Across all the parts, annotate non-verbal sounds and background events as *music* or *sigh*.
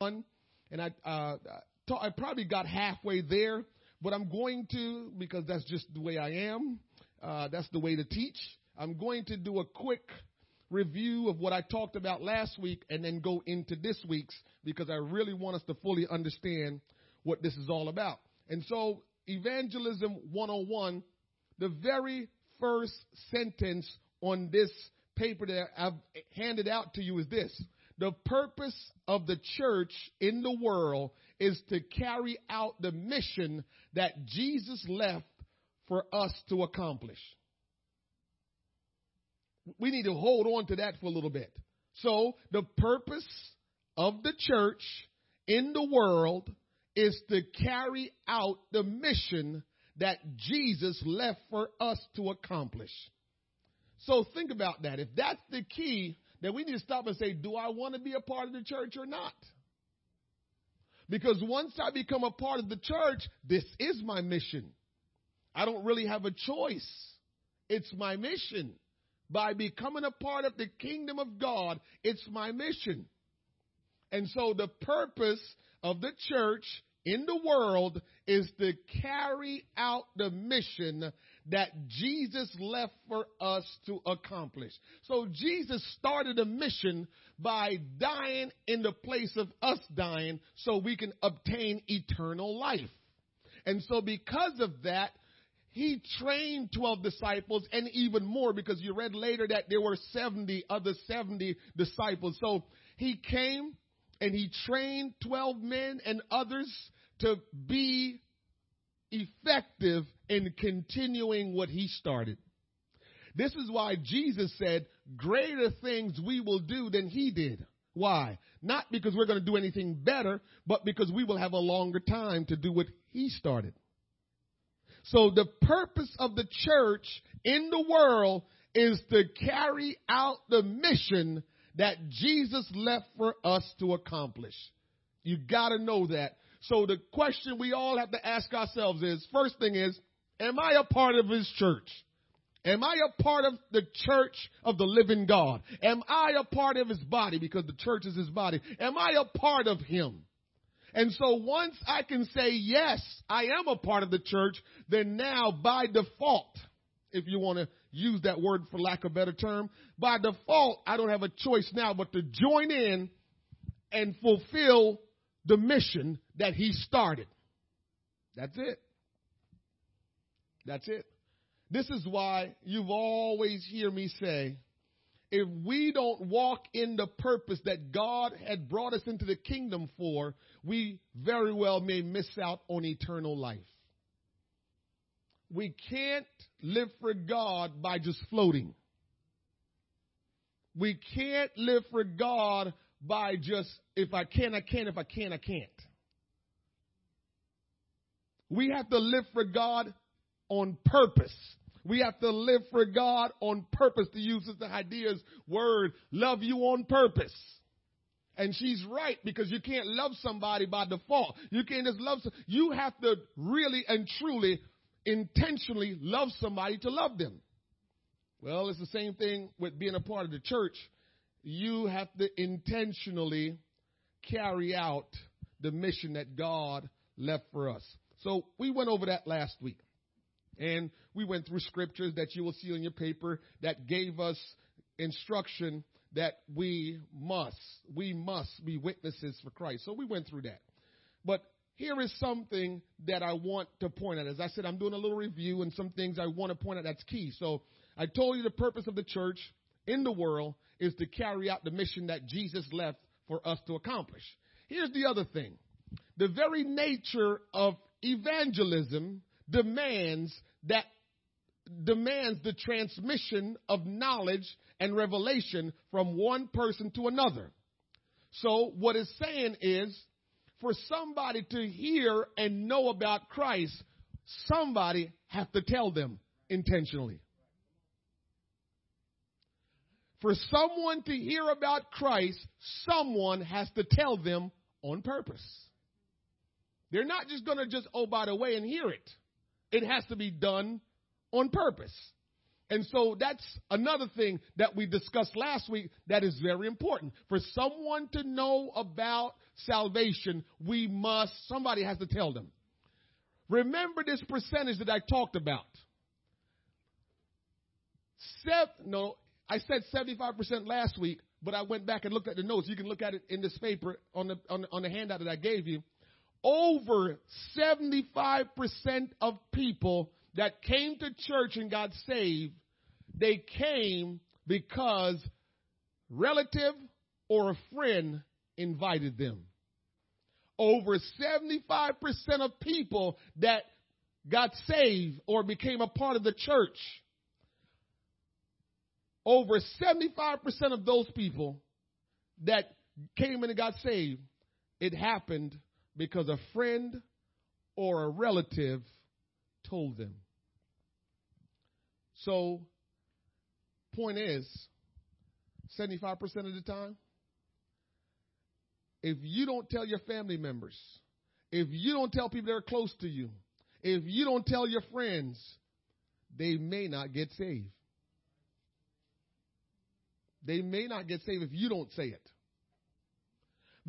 101, and I, uh, I probably got halfway there, but I'm going to, because that's just the way I am, uh, that's the way to teach. I'm going to do a quick review of what I talked about last week and then go into this week's because I really want us to fully understand what this is all about. And so, Evangelism 101, the very first sentence on this paper that I've handed out to you is this. The purpose of the church in the world is to carry out the mission that Jesus left for us to accomplish. We need to hold on to that for a little bit. So, the purpose of the church in the world is to carry out the mission that Jesus left for us to accomplish. So think about that. If that's the key, then we need to stop and say, do I want to be a part of the church or not? Because once I become a part of the church, this is my mission. I don't really have a choice. It's my mission. By becoming a part of the kingdom of God, it's my mission. And so the purpose of the church in the world is to carry out the mission that Jesus left for us to accomplish. So Jesus started a mission by dying in the place of us dying so we can obtain eternal life. And so because of that, he trained 12 disciples and even more because you read later that there were 70 other 70 disciples. So he came and he trained 12 men and others to be effective in continuing what he started. This is why Jesus said, greater things we will do than he did. Why? Not because we're going to do anything better, but because we will have a longer time to do what he started. So the purpose of the church in the world is to carry out the mission that Jesus left for us to accomplish. You gotta know that. So the question we all have to ask ourselves is, first thing is, am I a part of his church? Am I a part of the church of the living God? Am I a part of his body because the church is his body? Am I a part of him? And so once I can say, yes, I am a part of the church, then now by default, if you want to use that word for lack of a better term, by default, I don't have a choice now but to join in and fulfill the mission that he started. That's it. That's it. This is why you've always hear me say, if we don't walk in the purpose that God had brought us into the kingdom for, we very well may miss out on eternal life. We can't live for God by just floating. We can't live for God by just, if I can, I can, if I can, I can't. We have to live for God on purpose. We have to live for God on purpose, to use Sister Idea's word, love you on purpose. And she's right because you can't love somebody by default. You can't just love, you have to really and truly, intentionally love somebody to love them. Well, it's the same thing with being a part of the church. You have to intentionally carry out the mission that God left for us. So we went over that last week. And we went through scriptures that you will see on your paper that gave us instruction that we must, we must be witnesses for Christ. So we went through that. But here is something that I want to point out. As I said, I'm doing a little review and some things I want to point out that's key. So I told you the purpose of the church in the world is to carry out the mission that Jesus left for us to accomplish. Here's the other thing. The very nature of evangelism demands that demands the transmission of knowledge and revelation from one person to another. So what it's saying is for somebody to hear and know about Christ, somebody have to tell them intentionally. For someone to hear about Christ, someone has to tell them on purpose. They're not just going to just, oh, by the way, and hear it. It has to be done on purpose. And so that's another thing that we discussed last week that is very important. For someone to know about salvation, we must, somebody has to tell them. Remember this percentage that I talked about. Seven, no, I said 75% last week, but I went back and looked at the notes. You can look at it in this paper on the, on the, on the handout that I gave you. Over 75% of people that came to church and got saved, they came because relative or a friend invited them. Over 75% of people that got saved or became a part of the church, over 75% of those people that came in and got saved, it happened because a friend or a relative told them. So, point is, 75% of the time, if you don't tell your family members, if you don't tell people that are close to you, if you don't tell your friends, they may not get saved. They may not get saved if you don't say it.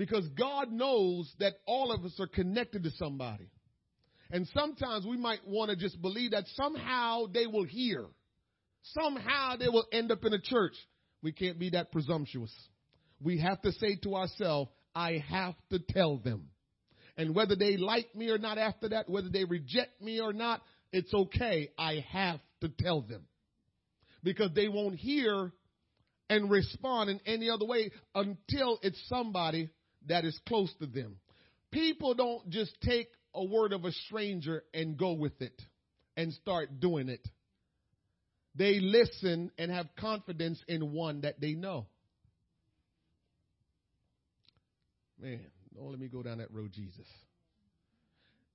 Because God knows that all of us are connected to somebody. And sometimes we might want to just believe that somehow they will hear. Somehow they will end up in a church. We can't be that presumptuous. We have to say to ourselves, I have to tell them. And whether they like me or not after that, whether they reject me or not, it's okay. I have to tell them. Because they won't hear and respond in any other way until it's somebody that is close to them. People don't just take a word of a stranger and go with it and start doing it. They listen and have confidence in one that they know. Man, don't let me go down that road, Jesus.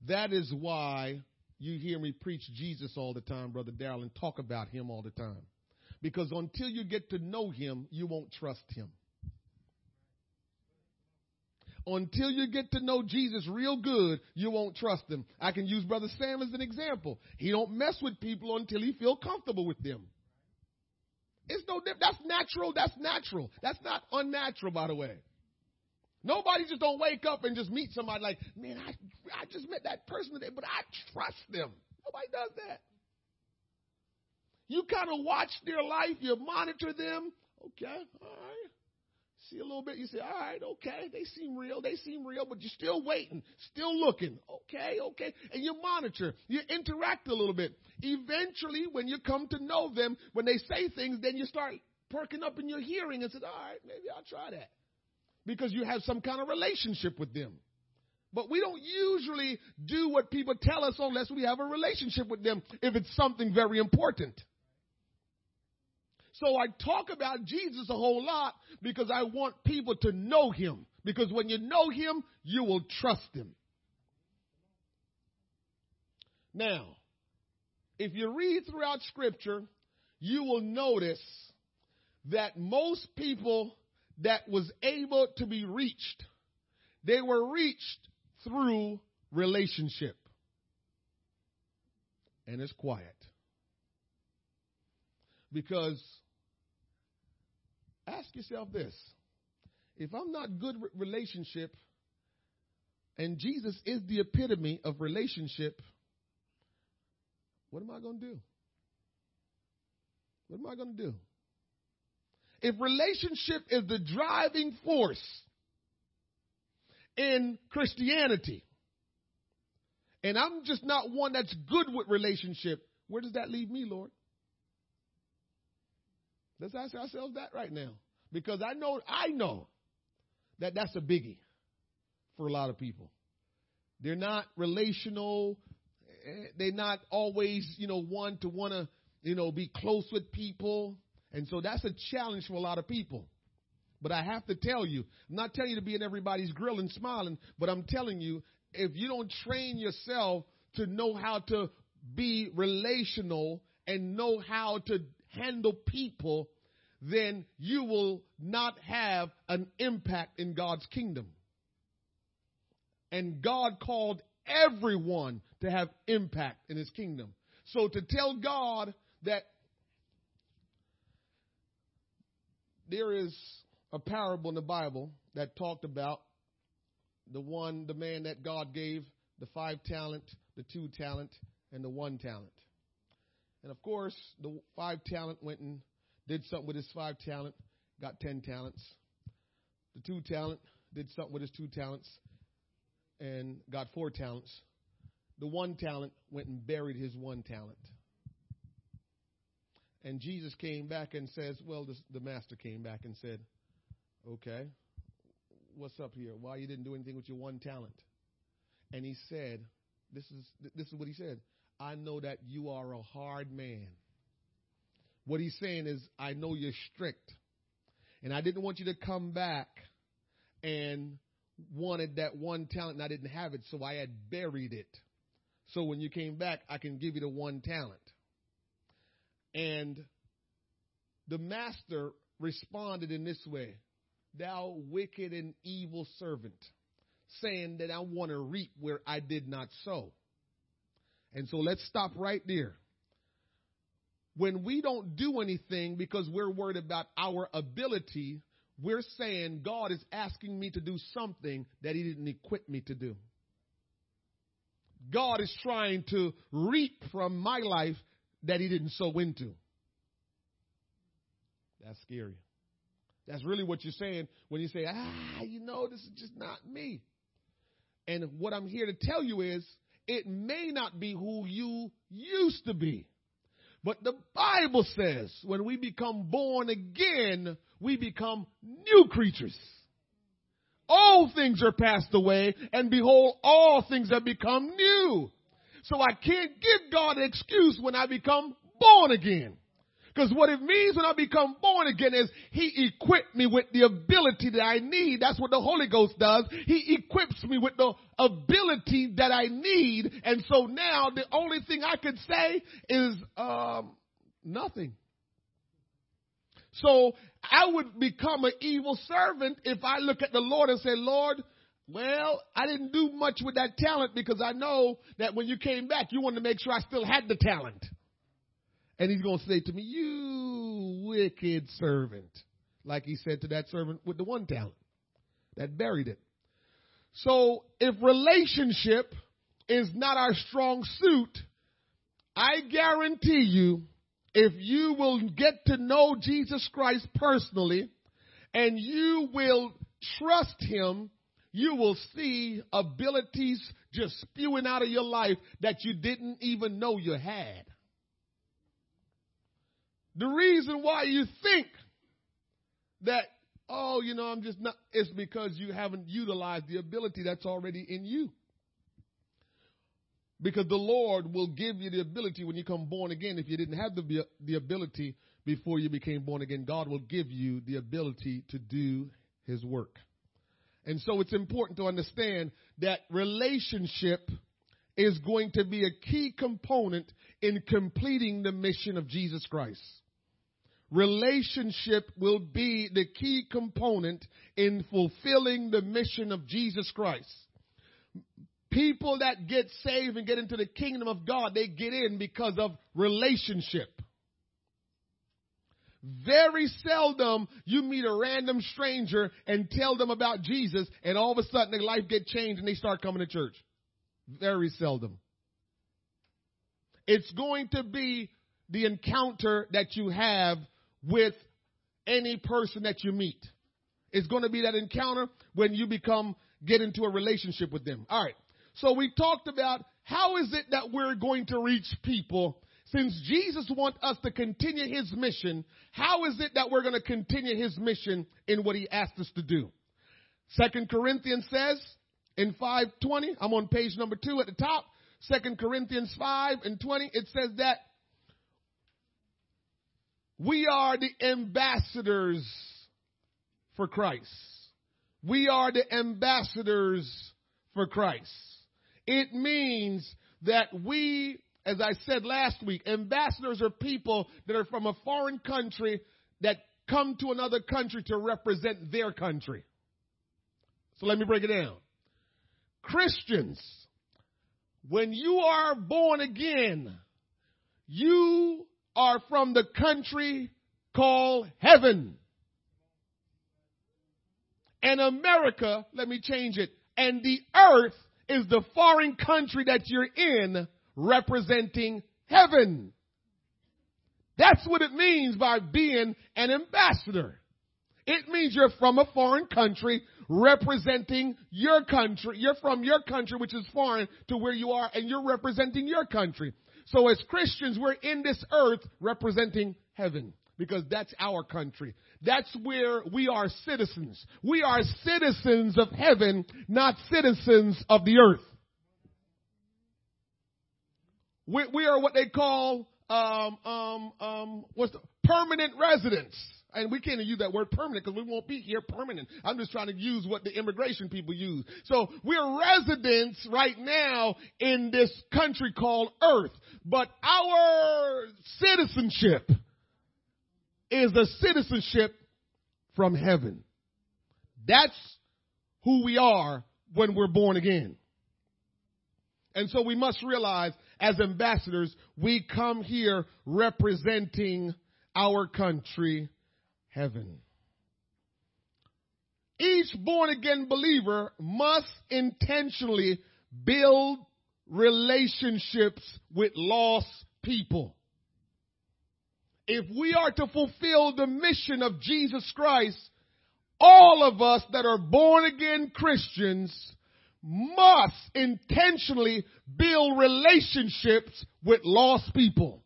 That is why you hear me preach Jesus all the time, Brother Darrell, and talk about him all the time. Because until you get to know him, you won't trust him. Until you get to know Jesus real good, you won't trust him. I can use Brother Sam as an example. He don't mess with people until he feel comfortable with them. It's no that's natural, that's natural. That's not unnatural, by the way. Nobody just don't wake up and just meet somebody like, man, I, I just met that person today, but I trust them. Nobody does that. You kind of watch their life, you monitor them. Okay, all right. See a little bit, you say, all right, okay, they seem real, they seem real, but you're still waiting, still looking. Okay, okay. And you monitor, you interact a little bit. Eventually, when you come to know them, when they say things, then you start perking up in your hearing and say, all right, maybe I'll try that because you have some kind of relationship with them. But we don't usually do what people tell us unless we have a relationship with them if it's something very important. So I talk about Jesus a whole lot because I want people to know him. Because when you know him, you will trust him. Now, if you read throughout scripture, you will notice that most people that was able to be reached. They were reached through relationship. And it's quiet. Because ask yourself this if I'm not good with relationship, and Jesus is the epitome of relationship, what am I going to do? What am I going to do? if relationship is the driving force in Christianity, and I'm just not one that's good with relationship, where does that leave me, Lord? Let's ask ourselves that right now. Because I know, I know that that's a biggie for a lot of people. They're not relational. Eh, they're not always, you know, one to want to, you know, be close with people. And so that's a challenge for a lot of people. But I have to tell you, I'm not telling you to be in everybody's grill and smiling, but I'm telling you, if you don't train yourself to know how to be relational and know how to handle people, then you will not have an impact in God's kingdom. And God called everyone to have impact in his kingdom. So to tell God that there is a parable in the Bible that talked about the one, the man that God gave the five talent, the two talent, and the one talent. And of course, the five talent went and did something with his five talent, got ten talents. The two talent did something with his two talents and got four talents. The one talent went and buried his one talent. And Jesus came back and says, Well, the, the master came back and said, Okay, what's up here? Why you didn't do anything with your one talent? And he said, This is this is what he said. I know that you are a hard man. What he's saying is, I know you're strict. And I didn't want you to come back and wanted that one talent and I didn't have it, so I had buried it. So when you came back, I can give you the one talent. And the master responded in this way Thou wicked and evil servant, saying that I want to reap where I did not sow. And so let's stop right there. When we don't do anything because we're worried about our ability, we're saying God is asking me to do something that He didn't equip me to do. God is trying to reap from my life that he didn't sow into. That's scary. That's really what you're saying when you say, ah, you know, this is just not me. And what I'm here to tell you is, it may not be who you used to be. But the Bible says when we become born again, we become new creatures. All things are passed away, and behold, all things have become new. So I can't give God an excuse when I become born again. Because what it means when I become born again is He equipped me with the ability that I need. That's what the Holy Ghost does. He equips me with the ability that I need. And so now the only thing I can say is um, nothing. So I would become an evil servant if I look at the Lord and say, Lord, well, I didn't do much with that talent because I know that when you came back, you wanted to make sure I still had the talent. And he's going to say to me, You wicked servant. Like he said to that servant with the one talent that buried it. So if relationship is not our strong suit, I guarantee you, if you will get to know Jesus Christ personally and you will trust him you will see abilities just spewing out of your life that you didn't even know you had. The reason why you think that, oh, you know, I'm just not, it's because you haven't utilized the ability that's already in you. Because the Lord will give you the ability when you come born again. If you didn't have the, the ability before you became born again, God will give you the ability to do His work. And so it's important to understand that relationship is going to be a key component in completing the mission of Jesus Christ. Relationship will be the key component in fulfilling the mission of Jesus Christ. People that get saved and get into the kingdom of God, they get in because of relationship. Very seldom you meet a random stranger and tell them about Jesus and all of a sudden their life get changed and they start coming to church. Very seldom. It's going to be the encounter that you have with any person that you meet. It's going to be that encounter when you become, get into a relationship with them. All right. So we talked about how is it that we're going to reach people since Jesus wants us to continue his mission, how is it that we're going to continue his mission in what he asked us to do? Second Corinthians says in 520, I'm on page number two at the top. Second Corinthians 5 and 20, it says that we are the ambassadors for Christ. We are the ambassadors for Christ. It means that we as I said last week, ambassadors are people that are from a foreign country that come to another country to represent their country. So let me break it down. Christians, when you are born again, you are from the country called heaven. And America, let me change it, and the earth is the foreign country that you're in representing heaven. That's what it means by being an ambassador. It means you're from a foreign country representing your country. You're from your country, which is foreign to where you are, and you're representing your country. So as Christians, we're in this earth representing heaven because that's our country. That's where we are citizens. We are citizens of heaven, not citizens of the earth. We, we are what they call um, um, um, what's the permanent residents. And we can't use that word permanent because we won't be here permanent. I'm just trying to use what the immigration people use. So we're residents right now in this country called Earth. But our citizenship is a citizenship from heaven. That's who we are when we're born again. And so we must realize as ambassadors, we come here representing our country, heaven. Each born again believer must intentionally build relationships with lost people. If we are to fulfill the mission of Jesus Christ, all of us that are born again Christians must intentionally build relationships with lost people.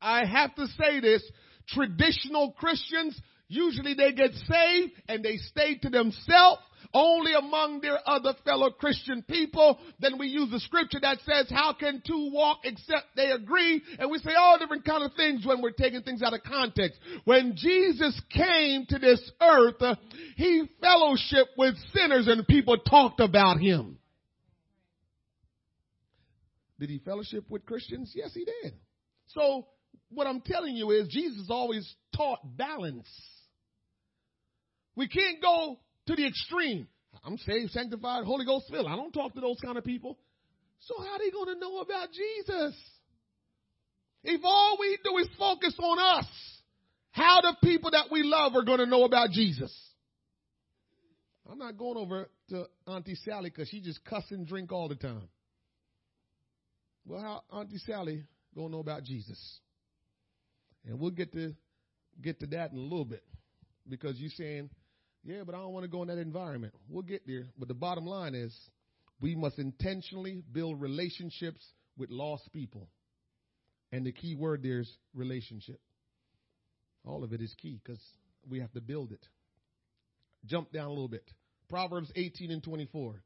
I have to say this, traditional Christians, usually they get saved and they stay to themselves only among their other fellow Christian people. Then we use the scripture that says, how can two walk except they agree? And we say all different kind of things when we're taking things out of context. When Jesus came to this earth, uh, he fellowshiped with sinners and people talked about him. Did he fellowship with Christians? Yes, he did. So what I'm telling you is Jesus always taught balance. We can't go to the extreme. I'm saved, sanctified, Holy Ghost filled. I don't talk to those kind of people. So how are they going to know about Jesus? If all we do is focus on us, how the people that we love are going to know about Jesus? I'm not going over to Auntie Sally because she just cuss and drink all the time. Well, how Auntie Sally to know about Jesus? And we'll get to get to that in a little bit because you're saying yeah, but I don't want to go in that environment. We'll get there. But the bottom line is we must intentionally build relationships with lost people. And the key word there is relationship. All of it is key because we have to build it. Jump down a little bit. Proverbs 18 and 24.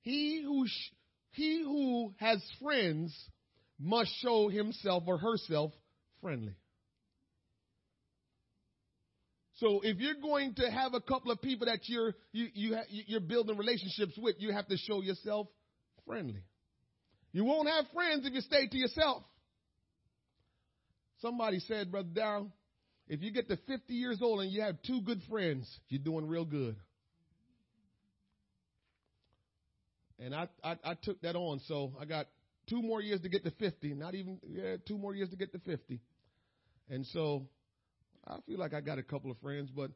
He who, sh- he who has friends must show himself or herself friendly. So if you're going to have a couple of people that you're you, you ha, you're building relationships with, you have to show yourself friendly. You won't have friends if you stay to yourself. Somebody said, Brother Darrell, if you get to 50 years old and you have two good friends, you're doing real good. And I, I, I took that on, so I got two more years to get to 50. Not even, yeah, two more years to get to 50. And so I feel like I got a couple of friends, but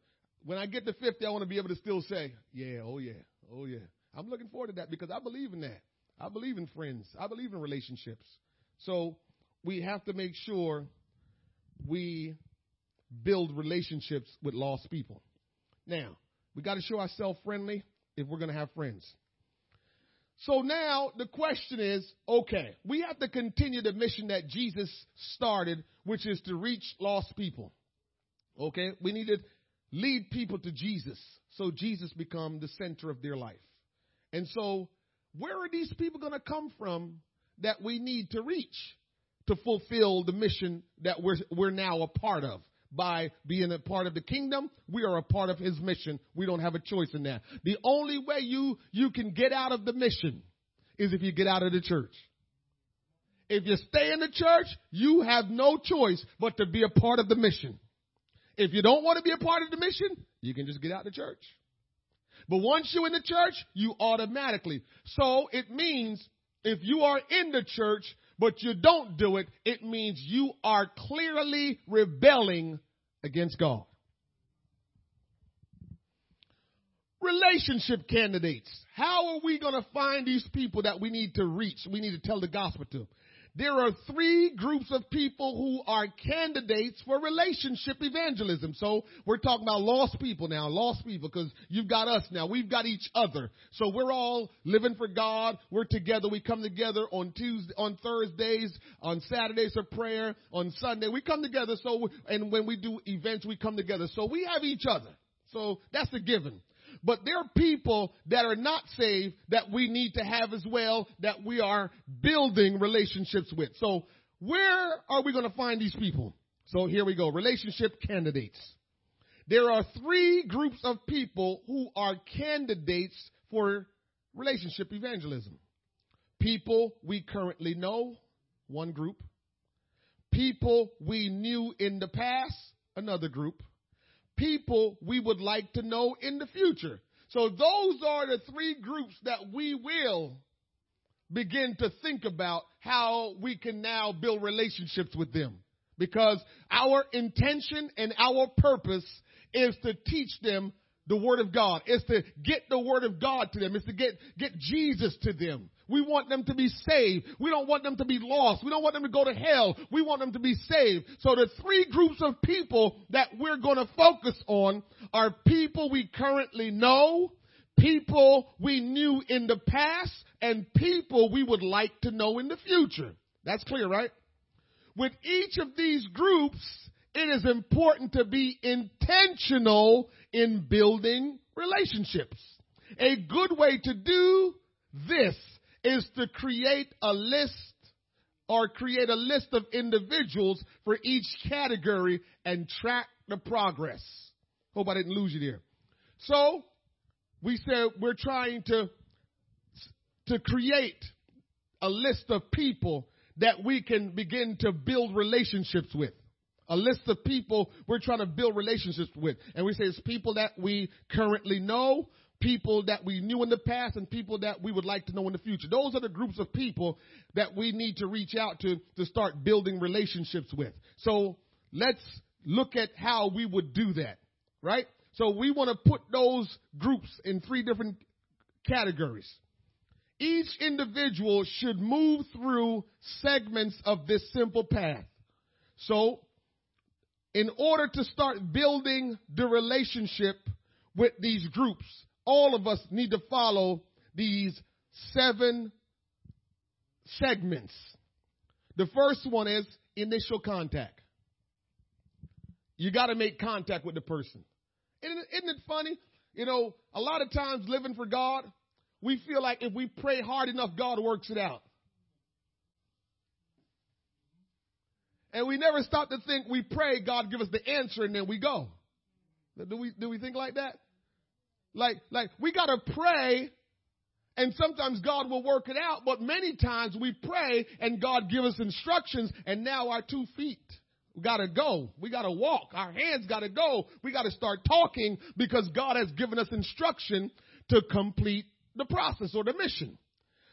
when I get to 50, I want to be able to still say, yeah, oh yeah, oh yeah. I'm looking forward to that because I believe in that. I believe in friends. I believe in relationships. So we have to make sure we build relationships with lost people. Now, we got to show ourselves friendly if we're going to have friends. So now the question is, okay, we have to continue the mission that Jesus started, which is to reach lost people. Okay? We need to lead people to Jesus so Jesus become the center of their life. And so, where are these people going to come from that we need to reach to fulfill the mission that we're, we're now a part of? By being a part of the kingdom, we are a part of his mission. We don't have a choice in that. The only way you, you can get out of the mission is if you get out of the church. If you stay in the church, you have no choice but to be a part of the mission. If you don't want to be a part of the mission, you can just get out of the church. But once you're in the church, you automatically. So it means if you are in the church, but you don't do it, it means you are clearly rebelling against God. relationship candidates. How are we going to find these people that we need to reach? We need to tell the gospel to. There are three groups of people who are candidates for relationship evangelism. So we're talking about lost people now, lost people, because you've got us now. We've got each other. So we're all living for God. We're together. We come together on Tuesday, on Thursdays, on Saturdays of prayer, on Sunday. We come together. So, and when we do events, we come together. So we have each other. So that's a given. But there are people that are not saved that we need to have as well that we are building relationships with. So where are we going to find these people? So here we go. Relationship candidates. There are three groups of people who are candidates for relationship evangelism. People we currently know, one group. People we knew in the past, another group people we would like to know in the future. So those are the three groups that we will begin to think about how we can now build relationships with them. Because our intention and our purpose is to teach them the Word of God. It's to get the Word of God to them. It's to get, get Jesus to them. We want them to be saved. We don't want them to be lost. We don't want them to go to hell. We want them to be saved. So the three groups of people that we're going to focus on are people we currently know, people we knew in the past, and people we would like to know in the future. That's clear, right? With each of these groups, it is important to be intentional in building relationships. A good way to do this is to create a list or create a list of individuals for each category and track the progress. Hope I didn't lose you there. So, we said we're trying to, to create a list of people that we can begin to build relationships with. A list of people we're trying to build relationships with. And we say it's people that we currently know, people that we knew in the past and people that we would like to know in the future. Those are the groups of people that we need to reach out to to start building relationships with. So let's look at how we would do that, right? So we want to put those groups in three different categories. Each individual should move through segments of this simple path. So, in order to start building the relationship with these groups, all of us need to follow these seven segments. The first one is initial contact. You got to make contact with the person. Isn't it, isn't it funny? You know, a lot of times living for God, we feel like if we pray hard enough, God works it out. And we never stop to think we pray, God give us the answer, and then we go. Do we, do we think like that? Like, like we gotta pray and sometimes God will work it out, but many times we pray and God give us instructions and now our two feet gotta go. We gotta walk. Our hands gotta go. We gotta start talking because God has given us instruction to complete the process or the mission.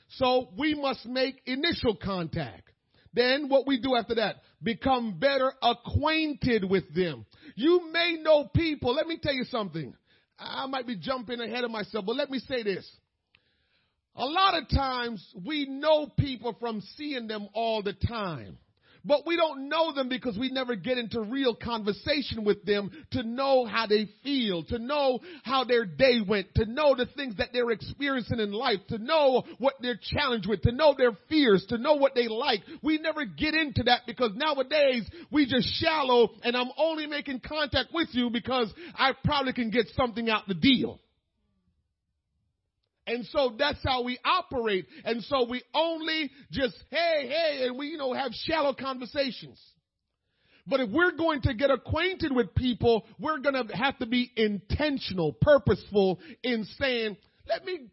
So we must make initial contact. Then what we do after that, become better acquainted with them. You may know people. Let me tell you something. I might be jumping ahead of myself, but let me say this. A lot of times we know people from seeing them all the time. But we don't know them because we never get into real conversation with them to know how they feel, to know how their day went, to know the things that they're experiencing in life, to know what they're challenged with, to know their fears, to know what they like. We never get into that because nowadays we just shallow and I'm only making contact with you because I probably can get something out the deal. And so that's how we operate. And so we only just, hey, hey, and we, you know, have shallow conversations. But if we're going to get acquainted with people, we're going to have to be intentional, purposeful in saying, let me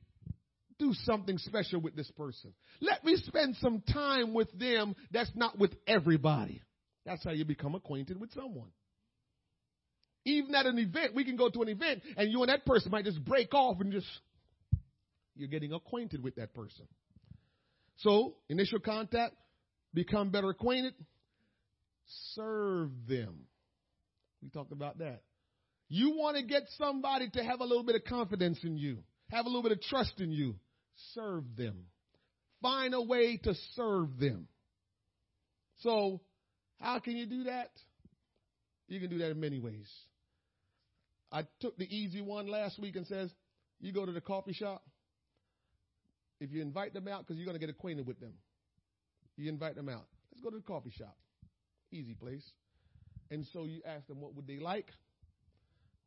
do something special with this person. Let me spend some time with them that's not with everybody. That's how you become acquainted with someone. Even at an event, we can go to an event and you and that person might just break off and just you're getting acquainted with that person. So, initial contact, become better acquainted, serve them. We talked about that. You want to get somebody to have a little bit of confidence in you, have a little bit of trust in you. Serve them. Find a way to serve them. So, how can you do that? You can do that in many ways. I took the easy one last week and says, you go to the coffee shop. If you invite them out, because you're going to get acquainted with them, you invite them out. Let's go to the coffee shop. Easy place. And so you ask them what would they like.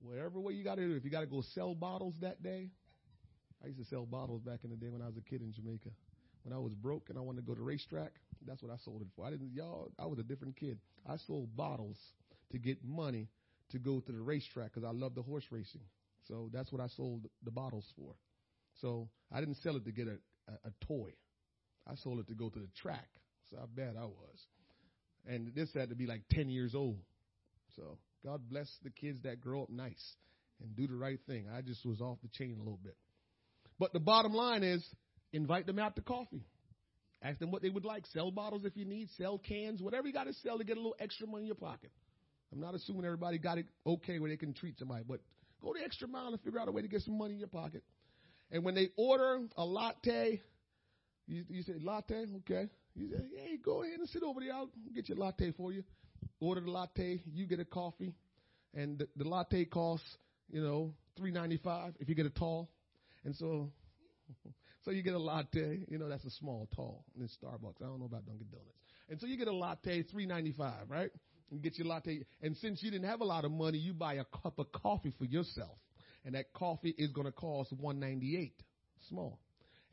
Whatever way you got to do. If you got to go sell bottles that day, I used to sell bottles back in the day when I was a kid in Jamaica. When I was broke and I wanted to go to racetrack, that's what I sold it for. I didn't, y'all, I was a different kid. I sold bottles to get money to go to the racetrack because I love the horse racing. So that's what I sold the bottles for. So I didn't sell it to get a, a, a toy. I sold it to go to the track. So how bad I was. And this had to be like 10 years old. So God bless the kids that grow up nice and do the right thing. I just was off the chain a little bit. But the bottom line is invite them out to coffee. Ask them what they would like. Sell bottles if you need, sell cans, whatever you got to sell to get a little extra money in your pocket. I'm not assuming everybody got it okay where they can treat somebody, but go the extra mile and figure out a way to get some money in your pocket. And when they order a latte, you, you say, latte? Okay. You say, hey, go ahead and sit over there. I'll get your latte for you. Order the latte. You get a coffee. And the, the latte costs, you know, three ninety five if you get a tall. And so, *laughs* so you get a latte. You know, that's a small tall in Starbucks. I don't know about Dunkin' Donuts. And so you get a latte, three ninety five, right? And get your latte. And since you didn't have a lot of money, you buy a cup of coffee for yourself. And that coffee is going to cost one ninety eight, small.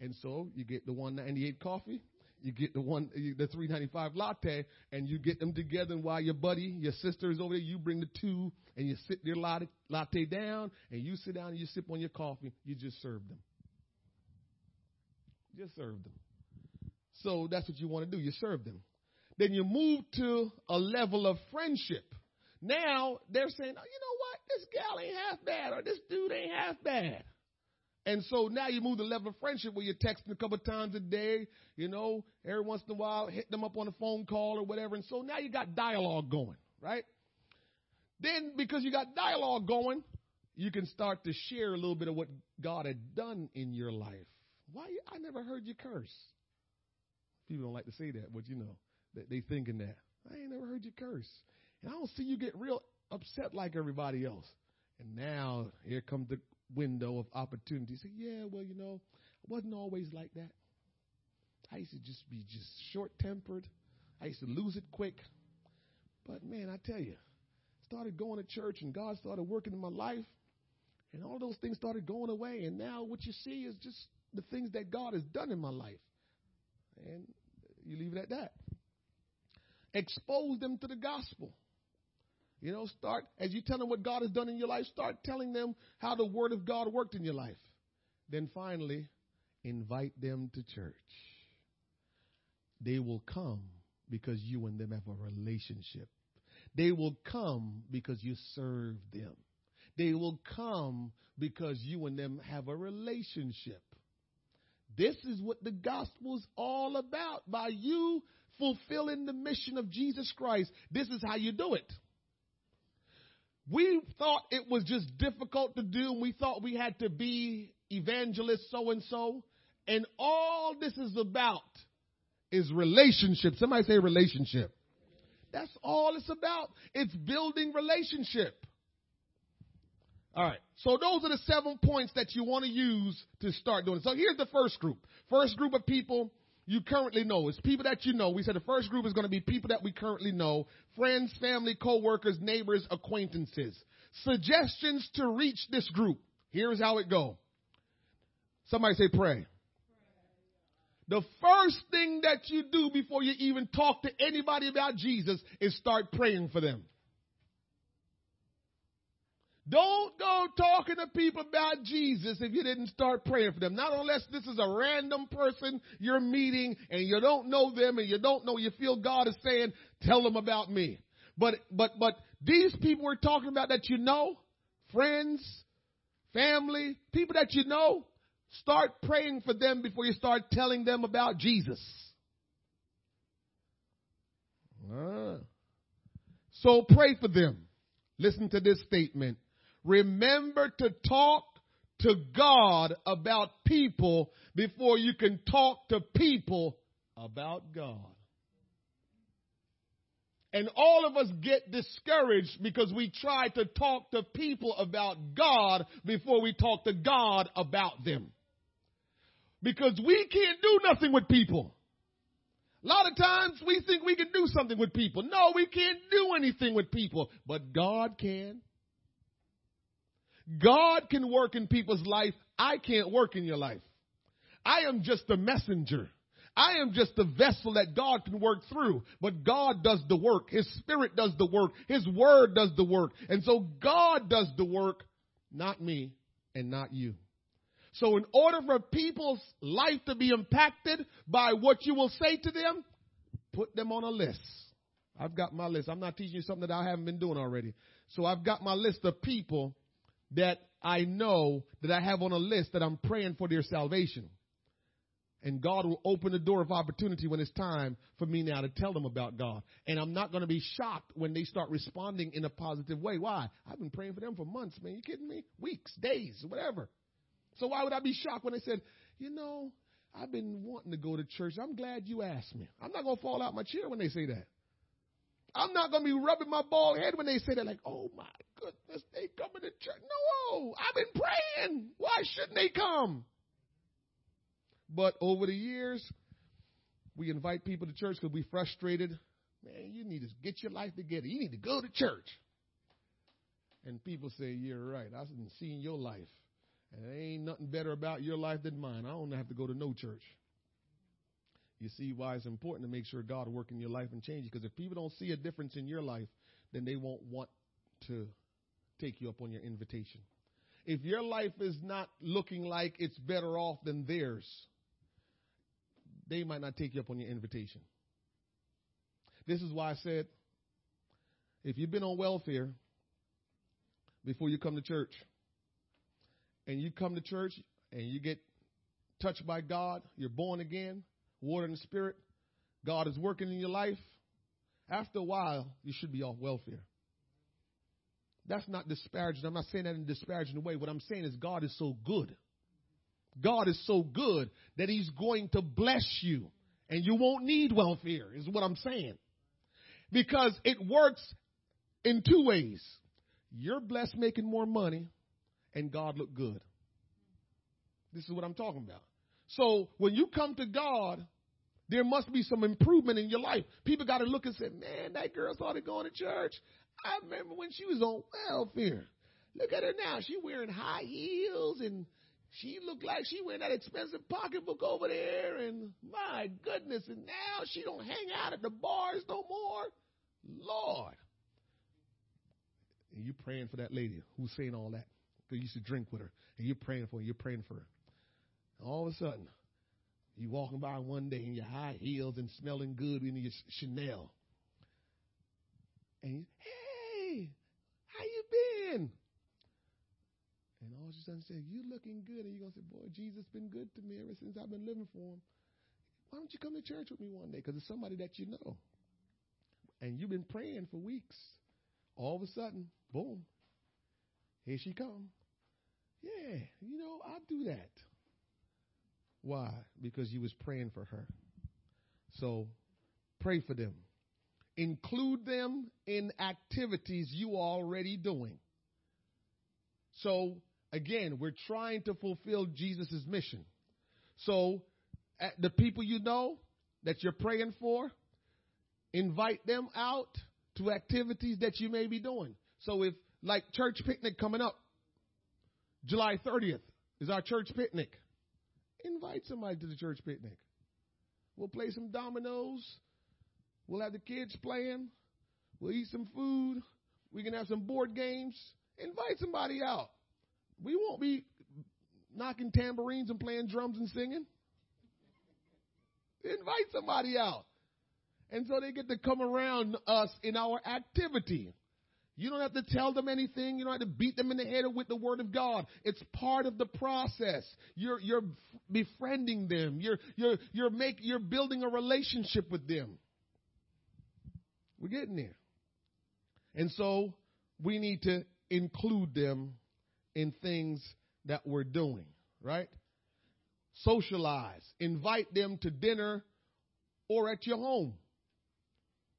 And so you get the 198 coffee, you get the one, the 395 latte, and you get them together. And while your buddy, your sister is over there, you bring the two, and you sit your latte, latte down, and you sit down and you sip on your coffee. You just serve them. Just serve them. So that's what you want to do. You serve them. Then you move to a level of friendship. Now they're saying, oh, you know? This gal ain't half bad, or this dude ain't half bad. And so now you move the level of friendship where you're texting a couple times a day, you know, every once in a while, hit them up on a phone call or whatever. And so now you got dialogue going, right? Then because you got dialogue going, you can start to share a little bit of what God had done in your life. Why? I never heard you curse. People don't like to say that, but you know, they, thinking that. I ain't never heard you curse. And I don't see you get real upset like everybody else. And now here comes the window of opportunity. Say, yeah, well, you know, I wasn't always like that. I used to just be just short tempered. I used to lose it quick. But man, I tell you, started going to church and God started working in my life, and all those things started going away. And now what you see is just the things that God has done in my life. And you leave it at that. Expose them to the gospel. You know, start, as you tell them what God has done in your life, start telling them how the Word of God worked in your life. Then finally, invite them to church. They will come because you and them have a relationship. They will come because you serve them. They will come because you and them have a relationship. This is what the gospel is all about. By you fulfilling the mission of Jesus Christ, this is how you do it. We thought it was just difficult to do, we thought we had to be evangelist so and so. And all this is about is relationship. Somebody say relationship. That's all it's about. It's building relationship. All right. So those are the seven points that you want to use to start doing. it. So here's the first group. First group of people you currently know. It's people that you know. We said the first group is going to be people that we currently know. Friends, family, co-workers, neighbors, acquaintances. Suggestions to reach this group. Here's how it go. Somebody say pray. The first thing that you do before you even talk to anybody about Jesus is start praying for them. Don't go talking to people about Jesus if you didn't start praying for them. Not unless this is a random person you're meeting and you don't know them and you don't know you feel God is saying, tell them about me. But, but, but these people we're talking about that you know, friends, family, people that you know, start praying for them before you start telling them about Jesus. Uh. So pray for them. Listen to this statement. Remember to talk to God about people before you can talk to people about God. And all of us get discouraged because we try to talk to people about God before we talk to God about them. Because we can't do nothing with people. A lot of times we think we can do something with people. No, we can't do anything with people, but God can. God can work in people's life. I can't work in your life. I am just a messenger. I am just a vessel that God can work through, but God does the work. His spirit does the work. His word does the work. And so God does the work, not me and not you. So in order for people's life to be impacted by what you will say to them, put them on a list. I've got my list. I'm not teaching you something that I haven't been doing already. So I've got my list of people that I know that I have on a list that I'm praying for their salvation. And God will open the door of opportunity when it's time for me now to tell them about God. And I'm not going to be shocked when they start responding in a positive way. Why? I've been praying for them for months, man. You kidding me? Weeks, days, whatever. So why would I be shocked when they said, you know, I've been wanting to go to church. I'm glad you asked me. I'm not going to fall out my chair when they say that. I'm not going to be rubbing my bald head when they say that, like, oh my goodness, they coming to church. No, I've been praying. Why shouldn't they come? But over the years, we invite people to church because we're frustrated. Man, you need to get your life together. You need to go to church. And people say, You're right. I've been seeing your life. And there ain't nothing better about your life than mine. I don't have to go to no church. You see why it's important to make sure God work in your life and change you. Because if people don't see a difference in your life, then they won't want to take you up on your invitation. If your life is not looking like it's better off than theirs, they might not take you up on your invitation. This is why I said, if you've been on welfare before you come to church, and you come to church and you get touched by God, you're born again, water and spirit, God is working in your life, after a while, you should be off welfare. That's not disparaging. I'm not saying that in a disparaging way. What I'm saying is God is so good God is so good that He's going to bless you and you won't need welfare, is what I'm saying. Because it works in two ways. You're blessed making more money and God look good. This is what I'm talking about. So when you come to God, there must be some improvement in your life. People got to look and say, man, that girl started going to church. I remember when she was on welfare. Look at her now. She wearing high heels and she looked like she went that expensive pocketbook over there, and my goodness, and now she don't hang out at the bars no more. Lord. And you praying for that lady who's saying all that. Because you used to drink with her. And you're praying for her. You're praying for her. And all of a sudden, you walking by one day in your high heels and smelling good in your Chanel. And you, hey, how you been? And all of a sudden say, You looking good. And you're going to say, Boy, Jesus been good to me ever since I've been living for him. Why don't you come to church with me one day? Because it's somebody that you know. And you've been praying for weeks. All of a sudden, boom, here she come. Yeah, you know, I'll do that. Why? Because you was praying for her. So pray for them. Include them in activities you are already doing. So again, we're trying to fulfill Jesus' mission. So the people you know that you're praying for, invite them out to activities that you may be doing. So if like church picnic coming up, July 30th is our church picnic. Invite somebody to the church picnic. We'll play some dominoes. We'll have the kids playing. We'll eat some food. We can have some board games. Invite somebody out. We won't be knocking tambourines and playing drums and singing. Invite somebody out. And so they get to come around us in our activity. You don't have to tell them anything. You don't have to beat them in the head with the word of God. It's part of the process. You're, you're befriending them. You're, you're, you're make, you're building a relationship with them. We're getting there. And so we need to include them in things that we're doing, right? Socialize, invite them to dinner or at your home.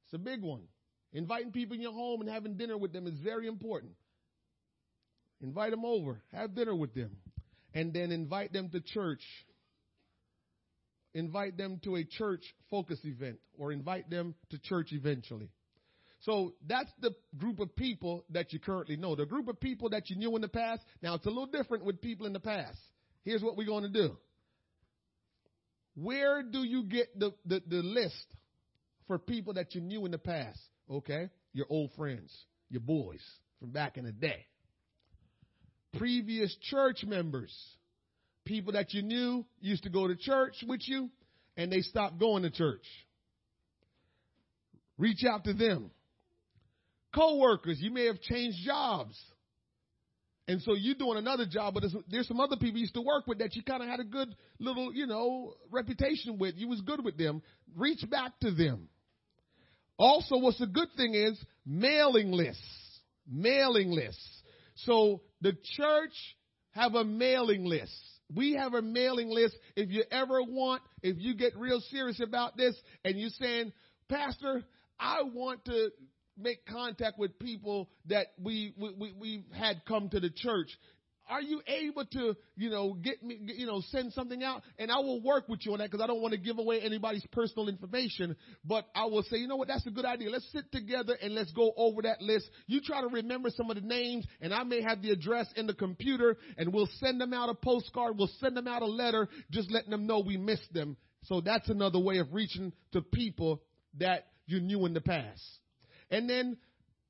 It's a big one. Inviting people in your home and having dinner with them is very important. Invite them over, have dinner with them, and then invite them to church. Invite them to a church focus event or invite them to church eventually. So that's the group of people that you currently know. The group of people that you knew in the past. Now it's a little different with people in the past. Here's what we're going to do. Where do you get the, the, the list for people that you knew in the past? Okay. Your old friends, your boys from back in the day. Previous church members, people that you knew used to go to church with you and they stopped going to church. Reach out to them. Co-workers, you may have changed jobs. And so you're doing another job, but there's, some other people you used to work with that you kind of had a good little, you know, reputation with. You was good with them. Reach back to them. Also, what's a good thing is mailing lists. Mailing lists. So the church have a mailing list. We have a mailing list. If you ever want, if you get real serious about this and you're saying, Pastor, I want to make contact with people that we, we, we, have had come to the church. Are you able to, you know, get me, you know, send something out? And I will work with you on that because I don't want to give away anybody's personal information. But I will say, you know what, that's a good idea. Let's sit together and let's go over that list. You try to remember some of the names, and I may have the address in the computer, and we'll send them out a postcard. We'll send them out a letter, just letting them know we missed them. So that's another way of reaching to people that you knew in the past. And then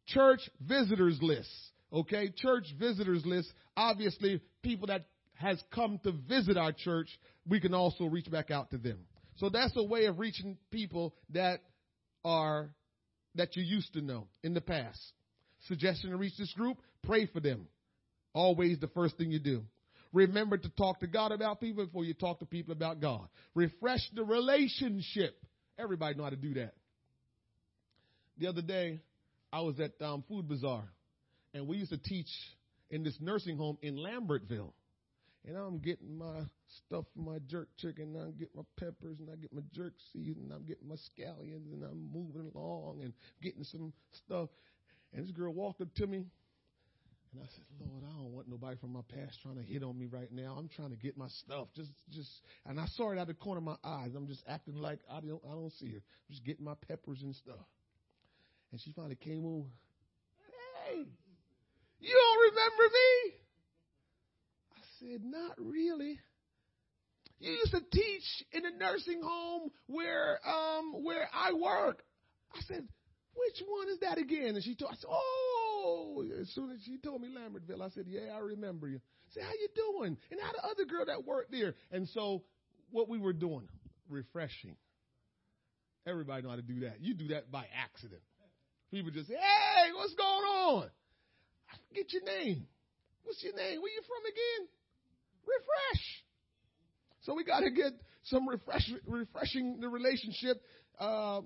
church visitors list. Okay, church visitors list. Obviously, people that has come to visit our church, we can also reach back out to them. So that's a way of reaching people that are that you used to know in the past. Suggestion to reach this group, pray for them. Always the first thing you do. Remember to talk to God about people before you talk to people about God. Refresh the relationship. Everybody know how to do that the other day, I was at um, Food Bazaar, and we used to teach in this nursing home in Lambertville. And I'm getting my stuff my jerk chicken, and I get my peppers, and I get my jerk seasoning, and I'm getting my scallions, and I'm moving along and getting some stuff. And this girl walked up to me, and I said, Lord, I don't want nobody from my past trying to hit on me right now. I'm trying to get my stuff. Just, just, and I saw it out of the corner of my eyes. I'm just acting like I don't, I don't see her. I'm just getting my peppers and stuff. And she finally came over. Hey, you don't remember me? I said, Not really. You used to teach in a nursing home where um where I work. I said, which one is that again? And she told I said, Oh as soon as she told me Lambertville, I said, Yeah, I remember you. I said, How you doing? And how the other girl that worked there? And so what we were doing, refreshing. Everybody know how to do that. You do that by accident. People just say, hey, what's going on? Forget your name. What's your name? Where you from again? Refresh. So we got to get some refresh, refreshing the relationship. Uh,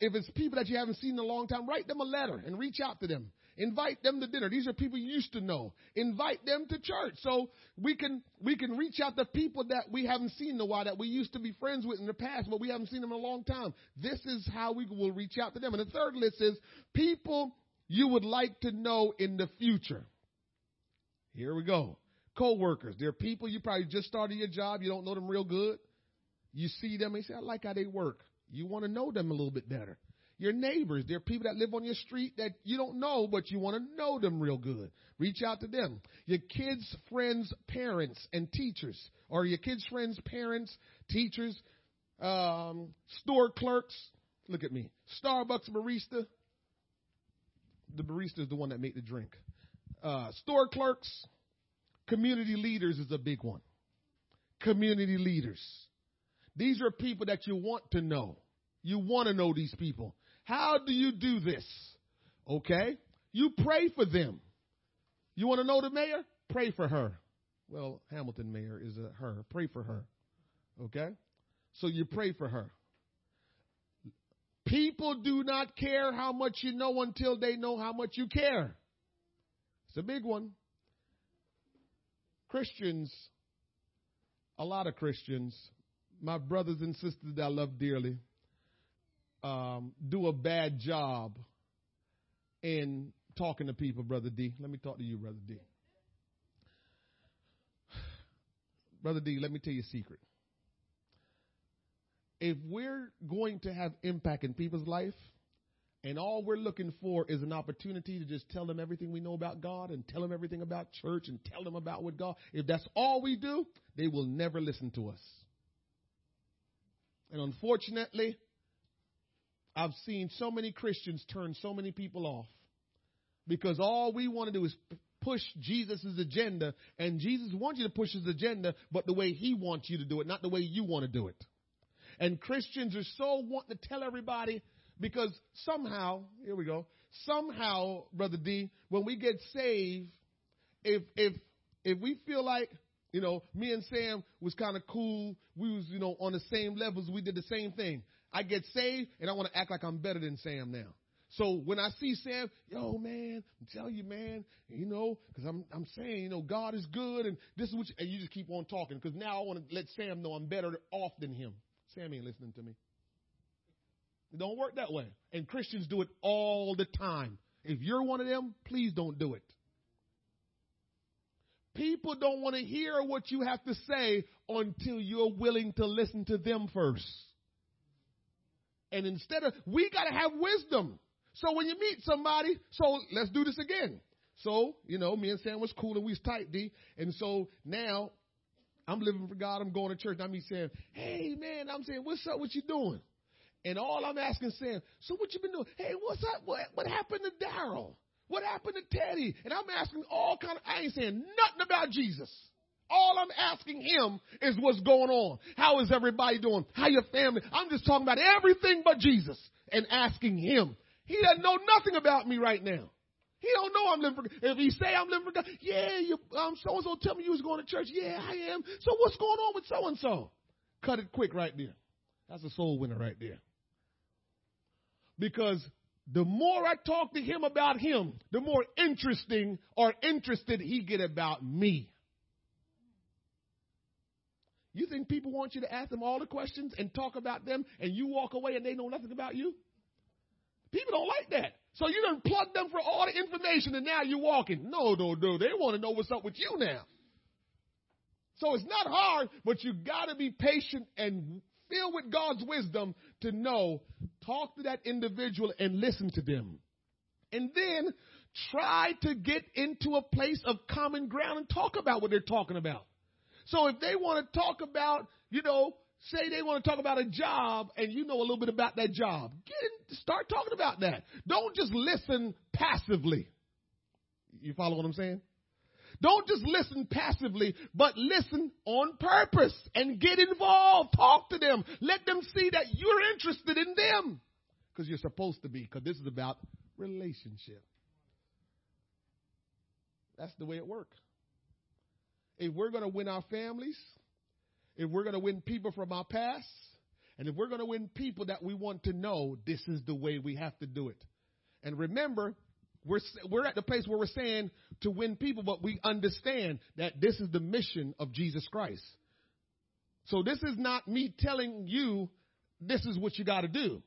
if it's people that you haven't seen in a long time, write them a letter and reach out to them. Invite them to dinner. These are people you used to know. Invite them to church. So we can, we can reach out to people that we haven't seen in a while, that we used to be friends with in the past, but we haven't seen them in a long time. This is how we will reach out to them. And the third list is people you would like to know in the future. Here we go. Co-workers. They're people you probably just started your job. You don't know them real good. You see them and say, I like how they work. You want to know them a little bit better your neighbors. they're people that live on your street that you don't know, but you want to know them real good. Reach out to them. Your kids' friends, parents, and teachers, or your kids' friends, parents, teachers, um, store clerks. Look at me. Starbucks barista. The barista is the one that made the drink. Uh, store clerks, community leaders is a big one. Community leaders. These are people that you want to know. You want to know these people. How do you do this? Okay? You pray for them. You want to know the mayor? Pray for her. Well, Hamilton mayor is a her. Pray for her. Okay? So you pray for her. People do not care how much you know until they know how much you care. It's a big one. Christians, a lot of Christians, my brothers and sisters that I love dearly, um, do a bad job in talking to people, Brother D. Let me talk to you, Brother D. *sighs* Brother D, let me tell you a secret. If we're going to have impact in people's life, and all we're looking for is an opportunity to just tell them everything we know about God and tell them everything about church and tell them about what God, if that's all we do, they will never listen to us. And unfortunately, I've seen so many Christians turn so many people off because all we want to do is push Jesus' agenda, and Jesus wants you to push his agenda, but the way he wants you to do it, not the way you want to do it. And Christians are so wanting to tell everybody because somehow, here we go, somehow, Brother D, when we get saved, if if if we feel like you know, me and Sam was kind of cool. We was, you know, on the same levels. We did the same thing. I get saved and I want to act like I'm better than Sam now. So when I see Sam, yo man, I'm telling you, man, you know, because I'm I'm saying, you know, God is good, and this is what, you, and you just keep on talking because now I want to let Sam know I'm better off than him. Sam ain't listening to me. It don't work that way, and Christians do it all the time. If you're one of them, please don't do it. People don't want to hear what you have to say until you're willing to listen to them first. And instead of, we got to have wisdom. So when you meet somebody, so let's do this again. So, you know, me and Sam was cool and we was tight, D. And so now I'm living for God. I'm going to church. I'm saying, hey, man, I'm saying, what's up? What you doing? And all I'm asking Sam, so what you been doing? Hey, what's up? What, what happened to Daryl? What happened to Teddy? And I'm asking all kind of, I ain't saying nothing about Jesus. All I'm asking him is what's going on. How is everybody doing? How your family? I'm just talking about everything but Jesus and asking him. He doesn't know nothing about me right now. He don't know I'm living for God. If he say I'm living for God, yeah, you, um, so and so tell me you was going to church. Yeah, I am. So what's going on with so and so? Cut it quick right there. That's a soul winner right there. Because the more I talk to him about him, the more interesting or interested he get about me. You think people want you to ask them all the questions and talk about them and you walk away and they know nothing about you? People don't like that. So you done plug them for all the information and now you're walking. No, no, no. They want to know what's up with you now. So it's not hard, but you gotta be patient and filled with God's wisdom to know, talk to that individual and listen to them. And then try to get into a place of common ground and talk about what they're talking about. So if they want to talk about, you know, say they want to talk about a job and you know a little bit about that job, get in, start talking about that. Don't just listen passively. You follow what I'm saying? Don't just listen passively, but listen on purpose and get involved. Talk to them. Let them see that you're interested in them because you're supposed to be because this is about relationship. That's the way it works. If we're going to win our families, if we're going to win people from our past, and if we're going to win people that we want to know, this is the way we have to do it. And remember, we're, we're at the place where we're saying to win people, but we understand that this is the mission of Jesus Christ. So this is not me telling you this is what you got to do.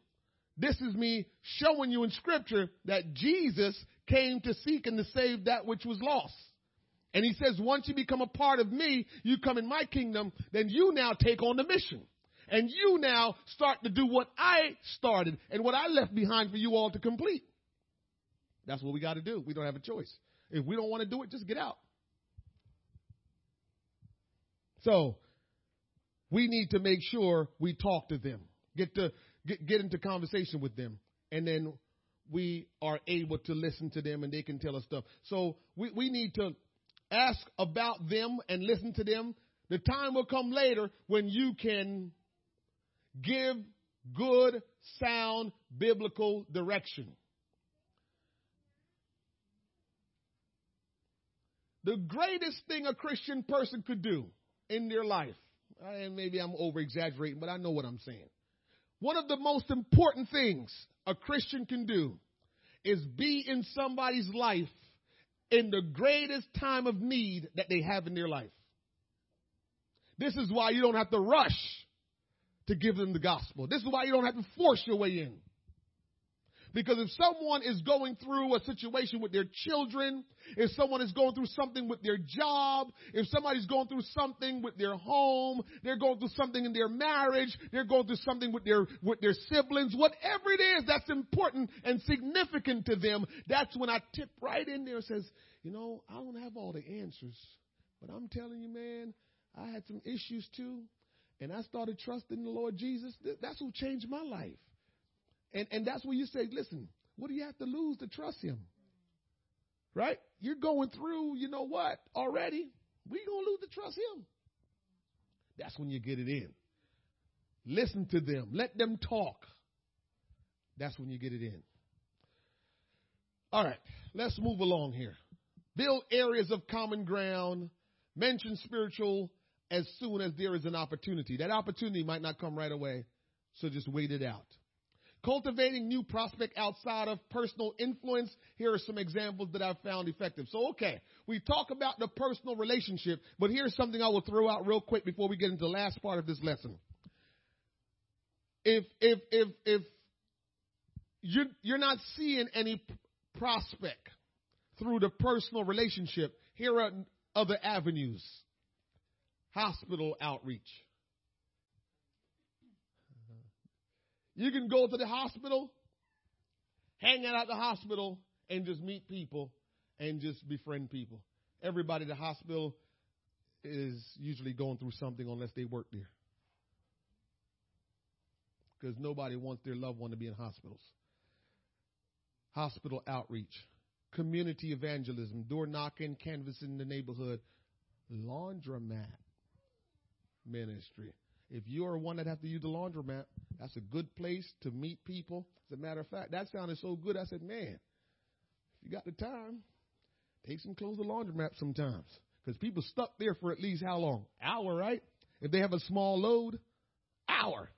This is me showing you in scripture that Jesus came to seek and to save that which was lost. And he says, once you become a part of me, you come in my kingdom, then you now take on the mission. And you now start to do what I started and what I left behind for you all to complete. That's what we got to do. We don't have a choice. If we don't want to do it, just get out. So, we need to make sure we talk to them, get to get, get into conversation with them, and then we are able to listen to them and they can tell us stuff. So we, we need to ask about them and listen to them. The time will come later when you can give good, sound, biblical direction. The greatest thing a Christian person could do in their life, and maybe I'm over exaggerating, but I know what I'm saying. One of the most important things a Christian can do is be in somebody's life in the greatest time of need that they have in their life. This is why you don't have to rush to give them the gospel. This is why you don't have to force your way in. Because if someone is going through a situation with their children, if someone is going through something with their job, if somebody's going through something with their home, they're going through something in their marriage, they're going through something with their, with their siblings, whatever it is that's important and significant to them, that's when I tip right in there and says, you know, I don't have all the answers, but I'm telling you, man, I had some issues too. And I started trusting the Lord Jesus. That's what changed my life. And, and that's where you say, listen, what do you have to lose to trust him? Right? You're going through, you know what, already. We going to lose to trust him. That's when you get it in. Listen to them. Let them talk. That's when you get it in. All right, let's move along here. Build areas of common ground. Mention spiritual as soon as there is an opportunity. That opportunity might not come right away, so just wait it out. Cultivating new prospect outside of personal influence. Here are some examples that I've found effective. So, okay, we talk about the personal relationship, but here's something I will throw out real quick before we get into the last part of this lesson. If, if, if, if you're, you're not seeing any prospect through the personal relationship, here are other avenues. Hospital outreach You can go to the hospital, hang out at the hospital, and just meet people and just befriend people. Everybody at the hospital is usually going through something unless they work there. Because nobody wants their loved one to be in hospitals. Hospital outreach, community evangelism, door knocking, canvassing the neighborhood, laundromat ministry. If you're one that have to use the laundromat, that's a good place to meet people. As a matter of fact, that sounded so good. I said, man, if you got the time, take some clothes to the laundromat sometimes. Because people stuck there for at least how long? Hour, right? If they have a small load, hour.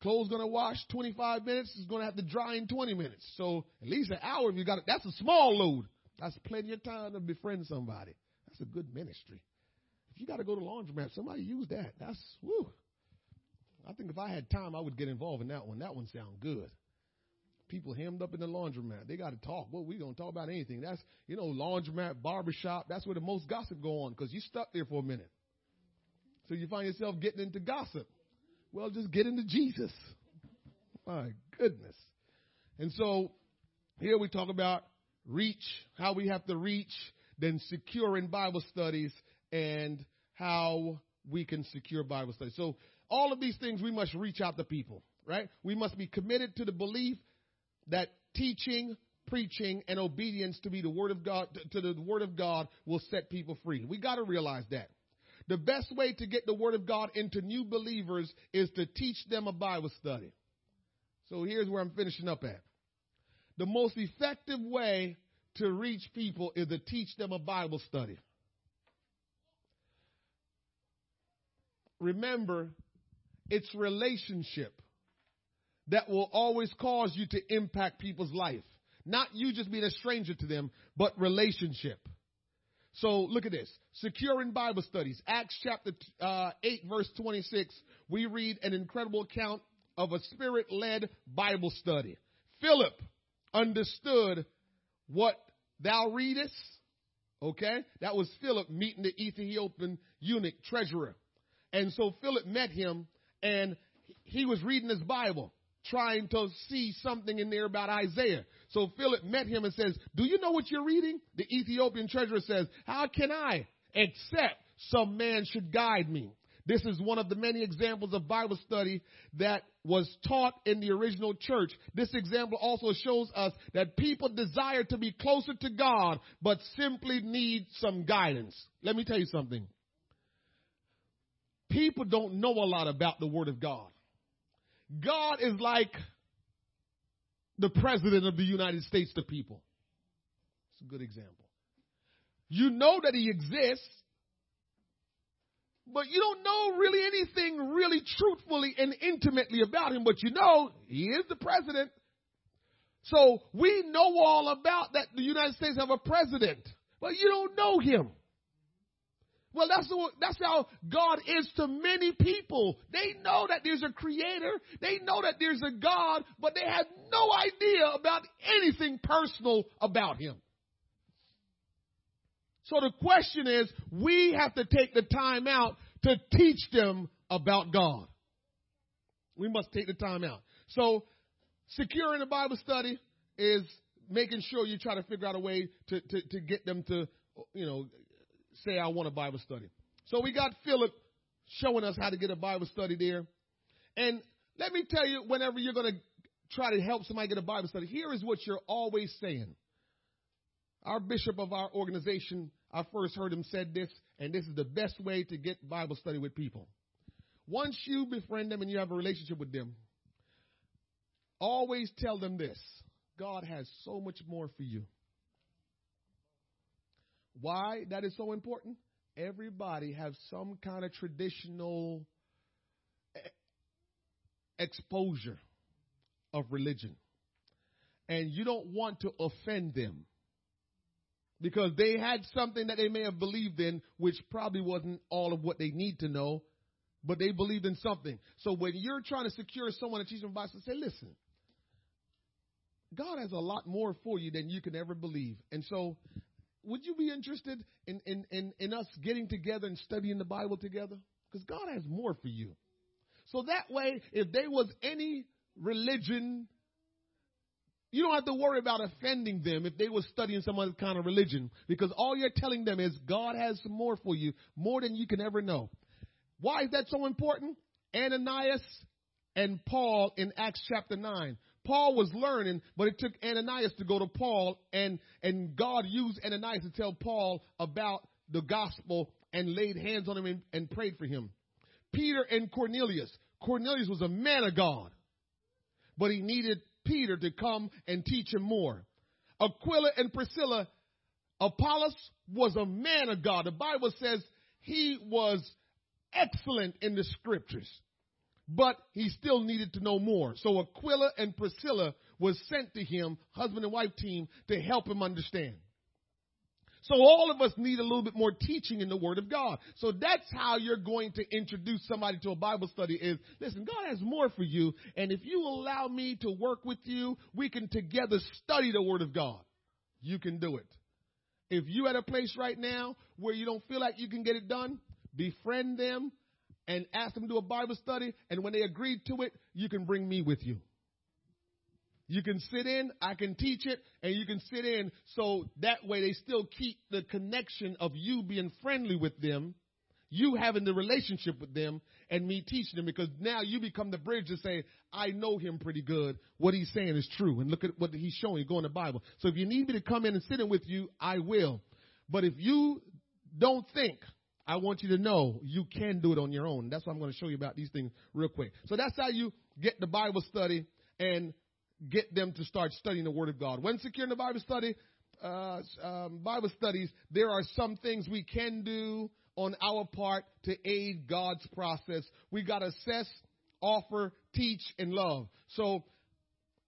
Clothes gonna wash 25 minutes. It's gonna have to dry in 20 minutes. So at least an hour if you got it. That's a small load. That's plenty of time to befriend somebody. That's a good ministry you got to go to laundromat, somebody use that. That's woo. I think if I had time, I would get involved in that one. That one sound good. People hemmed up in the laundromat. They got to talk. Well, we don't talk about anything. That's, you know, laundromat, barbershop. That's where the most gossip go on because you stuck there for a minute. So you find yourself getting into gossip. Well, just get into Jesus. My goodness. And so here we talk about reach, how we have to reach, then securing Bible studies, and how we can secure Bible study. So all of these things we must reach out to people, right? We must be committed to the belief that teaching, preaching, and obedience to be the word of God to the word of God will set people free. We got to realize that. The best way to get the word of God into new believers is to teach them a Bible study. So here's where I'm finishing up at. The most effective way to reach people is to teach them a Bible study. Remember, it's relationship that will always cause you to impact people's life. Not you just being a stranger to them, but relationship. So look at this. Securing Bible studies. Acts chapter uh, 8 verse 26, we read an incredible account of a spirit-led Bible study. Philip understood what thou readest. Okay? That was Philip meeting the Ethiopian eunuch treasurer. And so Philip met him and he was reading his Bible, trying to see something in there about Isaiah. So Philip met him and says, do you know what you're reading? The Ethiopian treasurer says, how can I except some man should guide me? This is one of the many examples of Bible study that was taught in the original church. This example also shows us that people desire to be closer to God, but simply need some guidance. Let me tell you something people don't know a lot about the Word of God. God is like the President of the United States to people. It's a good example. You know that He exists, but you don't know really anything really truthfully and intimately about Him, but you know He is the President. So we know all about that the United States have a president, but you don't know him. Well, that's, the, that's how God is to many people. They know that there's a creator. They know that there's a God, but they have no idea about anything personal about him. So the question is, we have to take the time out to teach them about God. We must take the time out. So securing a Bible study is making sure you try to figure out a way to, to, to get them to, you know, say, I want a Bible study. So we got Philip showing us how to get a Bible study there. And let me tell you, whenever you're going to try to help somebody get a Bible study, here is what you're always saying. Our bishop of our organization, I first heard him said this, and this is the best way to get Bible study with people. Once you befriend them and you have a relationship with them, always tell them this God has so much more for you. Why that is so important? Everybody has some kind of traditional eh, exposure of religion. And you don't want to offend them because they had something that they may have believed in, which probably wasn't all of what they need to know, but they believed in something. So when you're trying to secure someone to teach them Bible, say, listen, God has a lot more for you than you can ever believe. And so would you be interested in, in, in, in us getting together and studying the Bible together? Because God has more for you. So that way, if there was any religion, you don't have to worry about offending them if they were studying some other kind of religion. Because all you're telling them is God has more for you, more than you can ever know. Why is that so important? Ananias and Paul in Acts chapter 9. Paul was learning, but it took Ananias to go to Paul, and, and God used Ananias to tell Paul about the gospel and laid hands on him and, and prayed for him. Peter and Cornelius. Cornelius was a man of God, but he needed Peter to come and teach him more. Aquila and Priscilla, Apollos was a man of God. The Bible says he was excellent in the scriptures but he still needed to know more. So Aquila and Priscilla was sent to him, husband and wife team, to help him understand. So all of us need a little bit more teaching in the Word of God. So that's how you're going to introduce somebody to a Bible study is, listen, God has more for you. And if you allow me to work with you, we can together study the Word of God. You can do it. If you at a place right now where you don't feel like you can get it done, befriend them, and ask them to do a Bible study, and when they agreed to it, you can bring me with you. You can sit in, I can teach it, and you can sit in so that way they still keep the connection of you being friendly with them, you having the relationship with them, and me teaching them because now you become the bridge to say, I know him pretty good. What he's saying is true. And look at what he's showing. Go in the Bible. So if you need me to come in and sit in with you, I will. But if you don't think I want you to know you can do it on your own. That's why I'm going to show you about these things real quick. So that's how you get the Bible study and get them to start studying the Word of God. When securing the Bible study, uh, um, Bible studies, there are some things we can do on our part to aid God's process. We got to assess, offer, teach, and love. So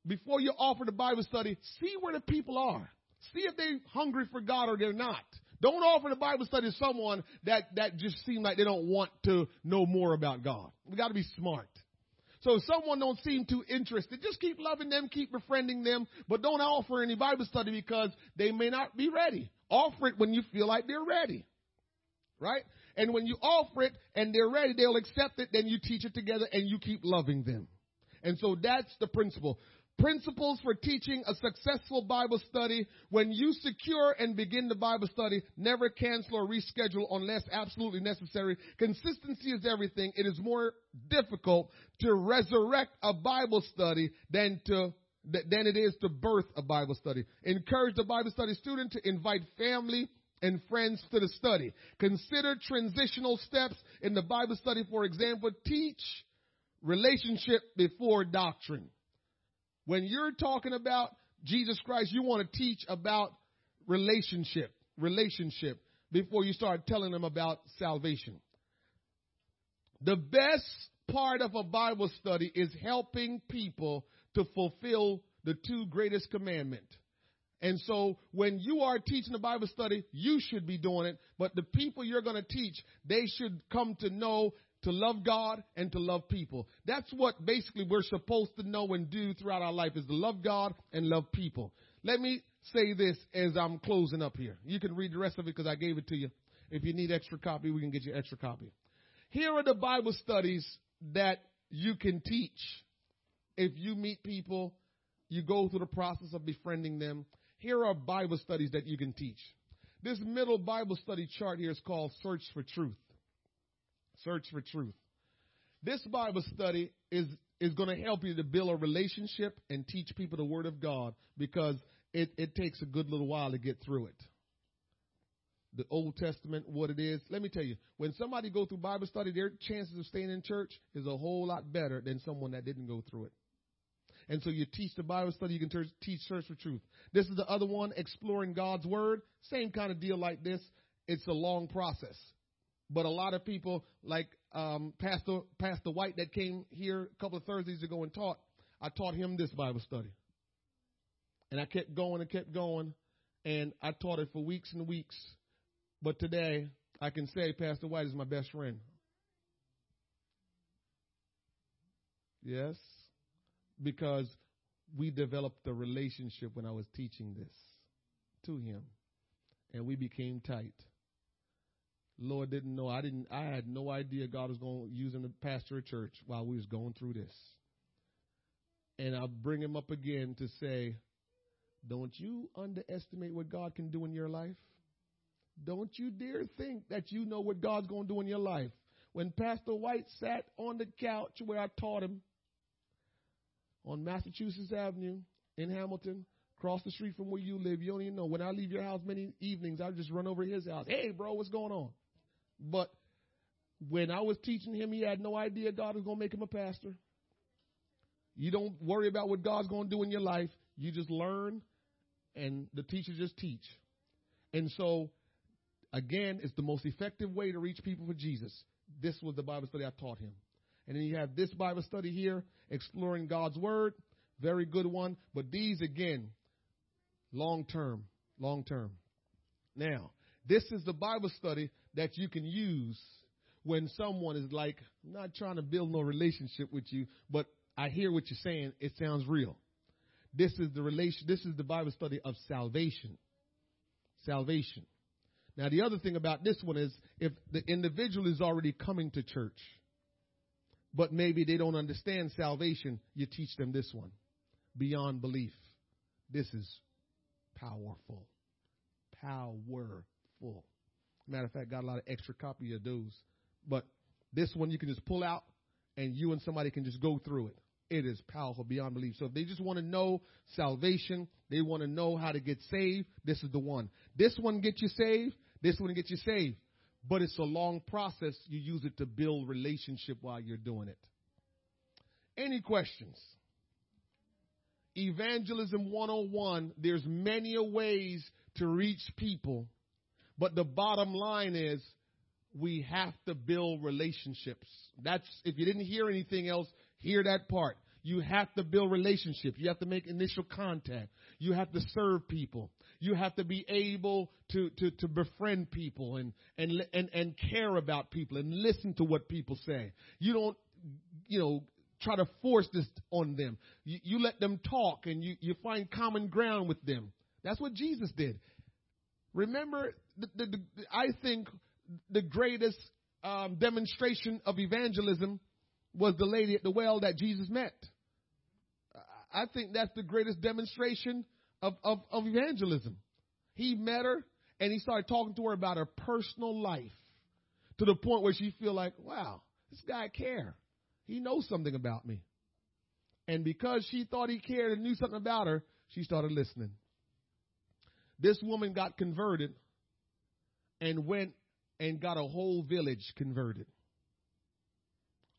before you offer the Bible study, see where the people are. See if they're hungry for God or they're not. Don't offer the Bible study to someone that, that just seem like they don't want to know more about God. We got to be smart. So if someone don't seem too interested, just keep loving them, keep befriending them, but don't offer any Bible study because they may not be ready. Offer it when you feel like they're ready. Right? And when you offer it and they're ready, they'll accept it, then you teach it together and you keep loving them. And so that's the principle. Principles for teaching a successful Bible study. When you secure and begin the Bible study, never cancel or reschedule unless absolutely necessary. Consistency is everything. It is more difficult to resurrect a Bible study than to than it is to birth a Bible study. Encourage the Bible study student to invite family and friends to the study. Consider transitional steps in the Bible study. For example, teach relationship before doctrine. When you're talking about Jesus Christ, you want to teach about relationship, relationship before you start telling them about salvation. The best part of a Bible study is helping people to fulfill the two greatest commandment. And so when you are teaching a Bible study, you should be doing it. But the people you're going to teach, they should come to know to love God and to love people. That's what basically we're supposed to know and do throughout our life is to love God and love people. Let me say this as I'm closing up here. You can read the rest of it because I gave it to you. If you need extra copy, we can get you extra copy. Here are the Bible studies that you can teach. If you meet people, you go through the process of befriending them. Here are Bible studies that you can teach. This middle Bible study chart here is called Search for Truth. Search for Truth. This Bible study is, is going to help you to build a relationship and teach people the Word of God because it, it takes a good little while to get through it. The Old Testament, what it is. Let me tell you, when somebody go through Bible study, their chances of staying in church is a whole lot better than someone that didn't go through it. And so you teach the Bible study, you can teach Search for Truth. This is the other one, Exploring God's Word. Same kind of deal like this. It's a long process. But a lot of people, like um, Pastor Pastor White, that came here a couple of Thursdays ago and taught, I taught him this Bible study. And I kept going and kept going, and I taught it for weeks and weeks. But today, I can say Pastor White is my best friend. Yes, because we developed a relationship when I was teaching this to him, and we became tight. Lord didn't know. I didn't. I had no idea God was going to use him to pastor a church while we was going through this. And I'll bring him up again to say, don't you underestimate what God can do in your life. Don't you dare think that you know what God's going to do in your life. When Pastor White sat on the couch where I taught him on Massachusetts Avenue in Hamilton, across the street from where you live, you don't even know. When I leave your house many evenings, I just run over to his house. Hey, bro, what's going on? But when I was teaching him, he had no idea God was going to make him a pastor. You don't worry about what God's going to do in your life. You just learn, and the teacher just teach. And so, again, it's the most effective way to reach people for Jesus. This was the Bible study I taught him. And then you have this Bible study here, exploring God's Word. Very good one. But these, again, long term. Long term. Now, this is the Bible study that you can use when someone is like, not trying to build no relationship with you, but I hear what you're saying. It sounds real. This is the relation, this is the Bible study of salvation. Salvation. Now, the other thing about this one is if the individual is already coming to church, but maybe they don't understand salvation, you teach them this one. Beyond belief. This is powerful. Powerful. Matter of fact, got a lot of extra copy of those. But this one you can just pull out and you and somebody can just go through it. It is powerful beyond belief. So if they just want to know salvation, they want to know how to get saved, this is the one. This one gets you saved, this one gets you saved. But it's a long process. You use it to build relationship while you're doing it. Any questions? Evangelism 101, there's many ways to reach people but the bottom line is we have to build relationships. That's, if you didn't hear anything else, hear that part. You have to build relationships. You have to make initial contact. You have to serve people. You have to be able to, to, to befriend people and, and, and, and care about people and listen to what people say. You don't, you know, try to force this on them. You, you let them talk and you, you find common ground with them. That's what Jesus did. Remember, the, the, the, I think the greatest um, demonstration of evangelism was the lady at the well that Jesus met. I think that's the greatest demonstration of, of, of evangelism. He met her and he started talking to her about her personal life to the point where she feel like, wow, this guy care. He knows something about me. And because she thought he cared and knew something about her, she started listening. This woman got converted and went and got a whole village converted.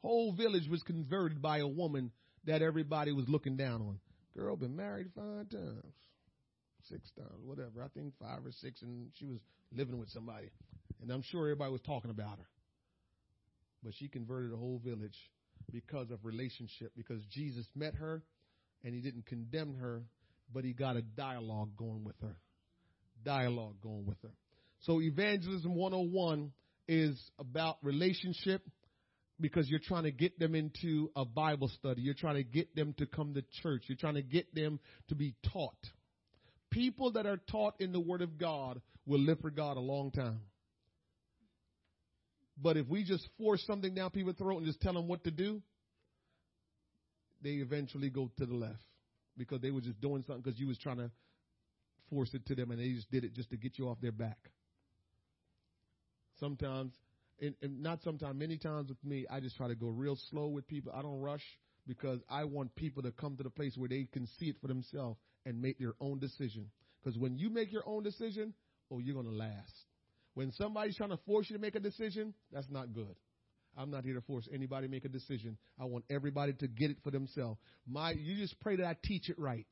Whole village was converted by a woman that everybody was looking down on. Girl been married five times, six times, whatever. I think five or six, and she was living with somebody. And I'm sure everybody was talking about her. But she converted a whole village because of relationship, because Jesus met her and he didn't condemn her, but he got a dialogue going with her. Dialogue going with her. So evangelism 101 is about relationship because you're trying to get them into a Bible study. You're trying to get them to come to church. You're trying to get them to be taught. People that are taught in the Word of God will live for God a long time. But if we just force something down people's throat and just tell them what to do, they eventually go to the left because they were just doing something because you was trying to force it to them and they just did it just to get you off their back. Sometimes, and, and not sometimes, many times with me, I just try to go real slow with people. I don't rush because I want people to come to the place where they can see it for themselves and make their own decision. Because when you make your own decision, oh, you're going to last. When somebody's trying to force you to make a decision, that's not good. I'm not here to force anybody to make a decision. I want everybody to get it for themselves. My, you just pray that I teach it right.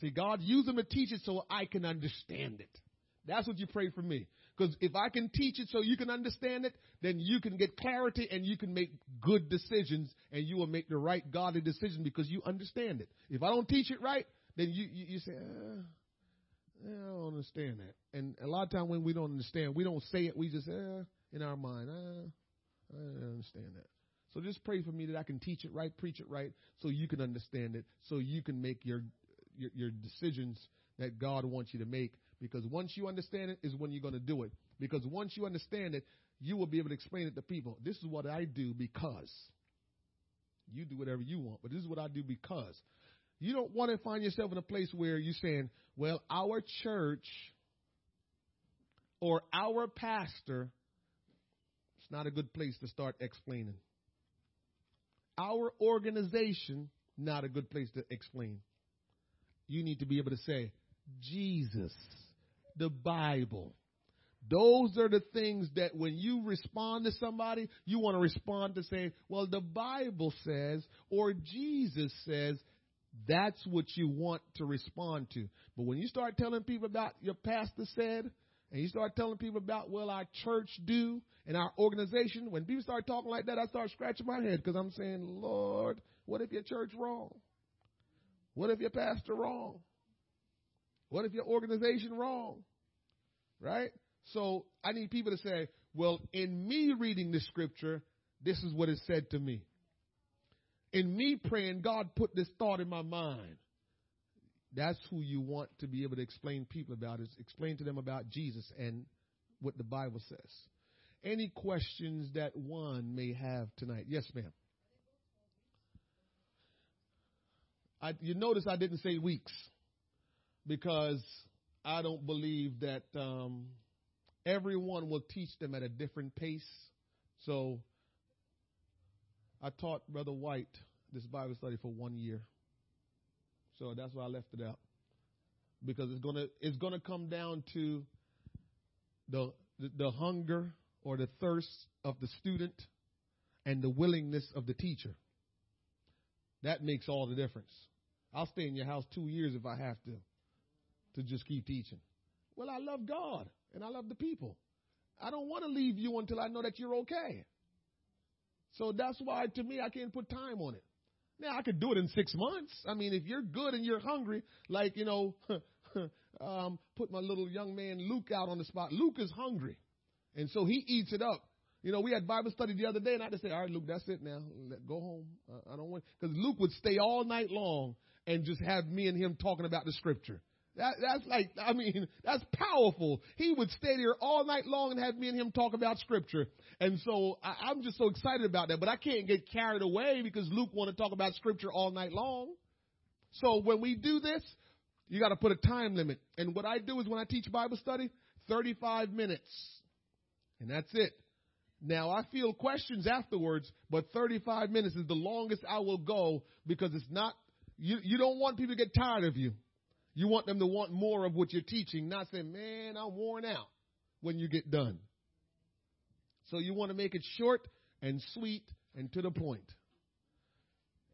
See, God, use them to teach it so I can understand it. That's what you pray for me. Because if I can teach it so you can understand it, then you can get clarity and you can make good decisions and you will make the right godly decision because you understand it. If I don't teach it right, then you, you, you say, uh, I don't understand that. And a lot of times when we don't understand, we don't say it. We just, uh, in our mind, uh, I don't understand that. So just pray for me that I can teach it right, preach it right, so you can understand it, so you can make your, your, your decisions that God wants you to make. Because once you understand it is when you're going to do it. Because once you understand it, you will be able to explain it to people. This is what I do because. You do whatever you want, but this is what I do because. You don't want to find yourself in a place where you're saying, well, our church or our pastor it's not a good place to start explaining. Our organization, not a good place to explain. You need to be able to say, Jesus, the Bible. Those are the things that when you respond to somebody, you want to respond to say, well, the Bible says, or Jesus says, that's what you want to respond to. But when you start telling people about your pastor said, and you start telling people about, well, our church do and our organization, when people start talking like that, I start scratching my head because I'm saying, Lord, what if your church wrong? What if your pastor wrong? What if your organization wrong? Right? So I need people to say, well, in me reading the scripture, this is what it said to me. In me praying, God put this thought in my mind. That's who you want to be able to explain people about is explain to them about Jesus and what the Bible says. Any questions that one may have tonight? Yes, ma'am. I, you notice I didn't say weeks because I don't believe that um, everyone will teach them at a different pace. So I taught Brother White this Bible study for one year. So that's why I left it out. Because it's gonna it's gonna come down to the the, the hunger or the thirst of the student and the willingness of the teacher. That makes all the difference. I'll stay in your house two years if I have to, to just keep teaching. Well, I love God and I love the people. I don't want to leave you until I know that you're okay. So that's why, to me, I can't put time on it. Now I could do it in six months. I mean, if you're good and you're hungry, like you know, *laughs* um, put my little young man Luke out on the spot. Luke is hungry, and so he eats it up. You know, we had Bible study the other day, and I just say, "All right, Luke, that's it now. Let, go home. Uh, I don't want." Because Luke would stay all night long and just have me and him talking about the scripture. That, that's like, I mean, *laughs* that's powerful. He would stay there all night long and have me and him talk about scripture. And so I, I'm just so excited about that, but I can't get carried away because Luke want to talk about scripture all night long. So when we do this, you got to put a time limit. And what I do is when I teach Bible study, 35 minutes. And that's it. Now I feel questions afterwards, but 35 minutes is the longest I will go because it's not, you, you don't want people to get tired of you. You want them to want more of what you're teaching, not say, man, I'm worn out when you get done. So you want to make it short and sweet and to the point.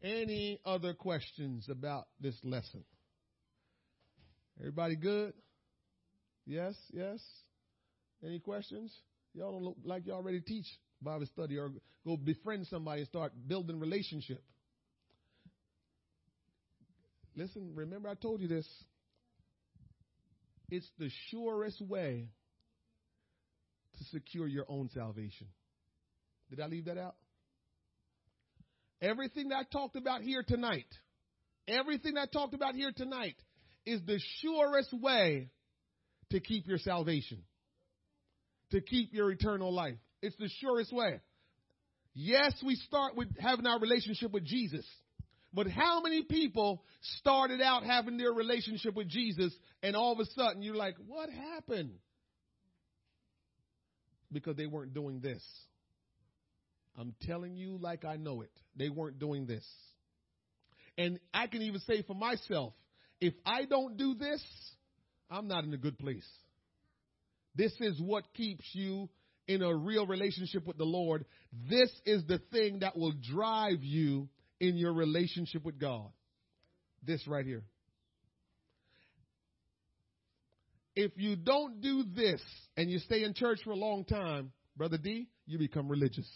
Any other questions about this lesson? Everybody good? Yes, yes. Any questions? Y'all don't look like y'all ready to teach Bible study or go befriend somebody and start building relationship. Listen, remember I told you this. It's the surest way to secure your own salvation. Did I leave that out? Everything that I talked about here tonight, everything that I talked about here tonight is the surest way to keep your salvation, to keep your eternal life. It's the surest way. Yes, we start with having our relationship with Jesus. But how many people started out having their relationship with Jesus and all of a sudden you're like, what happened? Because they weren't doing this. I'm telling you like I know it. They weren't doing this. And I can even say for myself, if I don't do this, I'm not in a good place. This is what keeps you in a real relationship with the Lord. This is the thing that will drive you in your relationship with God. This right here. If you don't do this and you stay in church for a long time, Brother D, you become religious.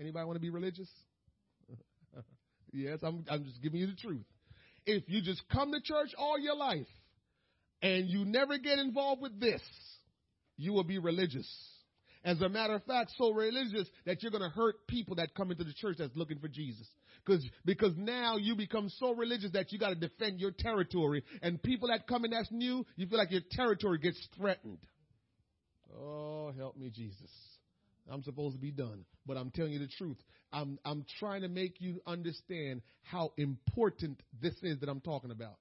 Anybody want to be religious? *laughs* yes, I'm, I'm just giving you the truth. If you just come to church all your life and you never get involved with this, you will be religious. As a matter of fact, so religious that you're going to hurt people that come into the church that's looking for Jesus. Cause, because now you become so religious that you got to defend your territory. And people that come in that's new, you feel like your territory gets threatened. Oh, help me, Jesus. I'm supposed to be done. But I'm telling you the truth. I'm, I'm trying to make you understand how important this is that I'm talking about.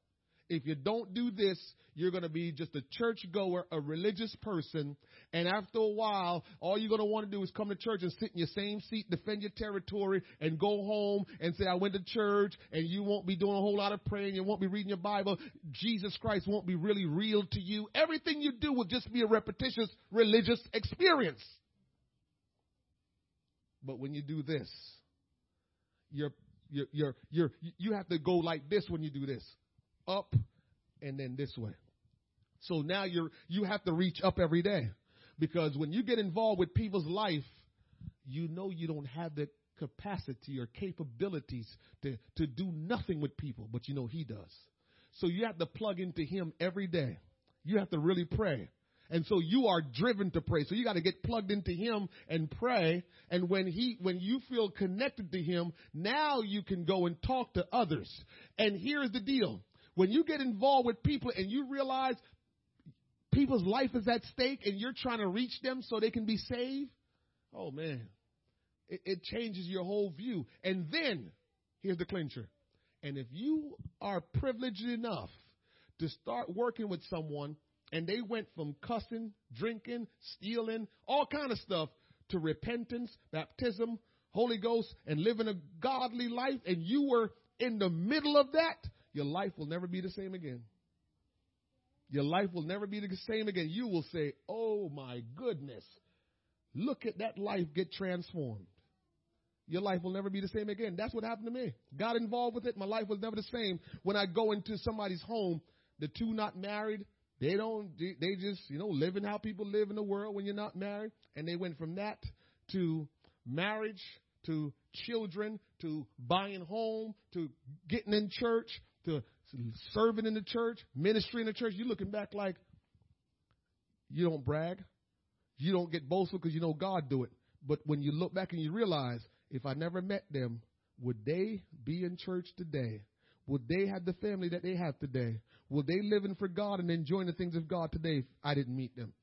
If you don't do this, you're going to be just a church goer, a religious person, and after a while, all you're going to want to do is come to church and sit in your same seat, defend your territory, and go home and say, I went to church, and you won't be doing a whole lot of praying, you won't be reading your Bible. Jesus Christ won't be really real to you. Everything you do will just be a repetitious religious experience. But when you do this, you're, you're, you're, you have to go like this when you do this up and then this way. So now you're, you have to reach up every day because when you get involved with people's life, you know you don't have the capacity or capabilities to, to do nothing with people, but you know he does. So you have to plug into him every day. You have to really pray. And so you are driven to pray. So you got to get plugged into him and pray. And when he, when you feel connected to him, now you can go and talk to others. And here's the deal. When you get involved with people and you realize people's life is at stake and you're trying to reach them so they can be saved, oh man, it, it changes your whole view. And then, here's the clincher. And if you are privileged enough to start working with someone and they went from cussing, drinking, stealing, all kind of stuff to repentance, baptism, Holy Ghost, and living a godly life, and you were in the middle of that, your life will never be the same again. Your life will never be the same again. You will say, Oh my goodness, look at that life get transformed. Your life will never be the same again. That's what happened to me. Got involved with it. My life was never the same. When I go into somebody's home, the two not married, they don't, they just, you know, living how people live in the world when you're not married. And they went from that to marriage, to children, to buying home, to getting in church, to serving in the church, ministry in the church, you're looking back like you don't brag. You don't get boastful because you know God do it. But when you look back and you realize, if I never met them, would they be in church today? Would they have the family that they have today? Would they living for God and enjoying the things of God today if I didn't meet them?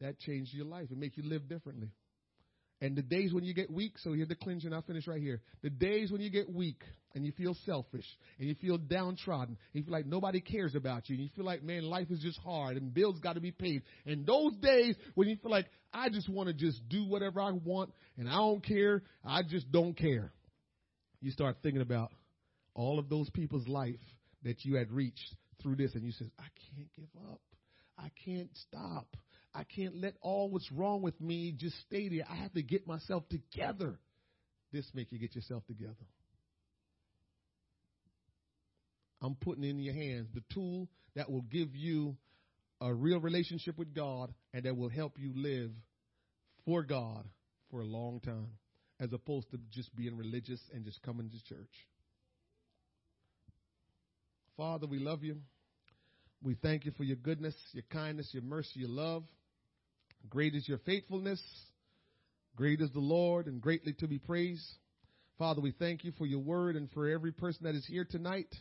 That changed your life. It make you live differently. And the days when you get weak, so here's the and I'll finish right here. The days when you get weak and you feel selfish and you feel downtrodden, and you feel like nobody cares about you, and you feel like, man, life is just hard and bills got to be paid. And those days when you feel like, I just want to just do whatever I want and I don't care, I just don't care. You start thinking about all of those people's life that you had reached through this, and you said, I can't give up. I can't stop. I can't let all what's wrong with me just stay there. I have to get myself together. This make you get yourself together. I'm putting in your hands the tool that will give you a real relationship with God and that will help you live for God for a long time, as opposed to just being religious and just coming to church. Father, we love you. We thank you for your goodness, your kindness, your mercy, your love. Great is your faithfulness. Great is the Lord and greatly to be praised. Father, we thank you for your word and for every person that is here tonight.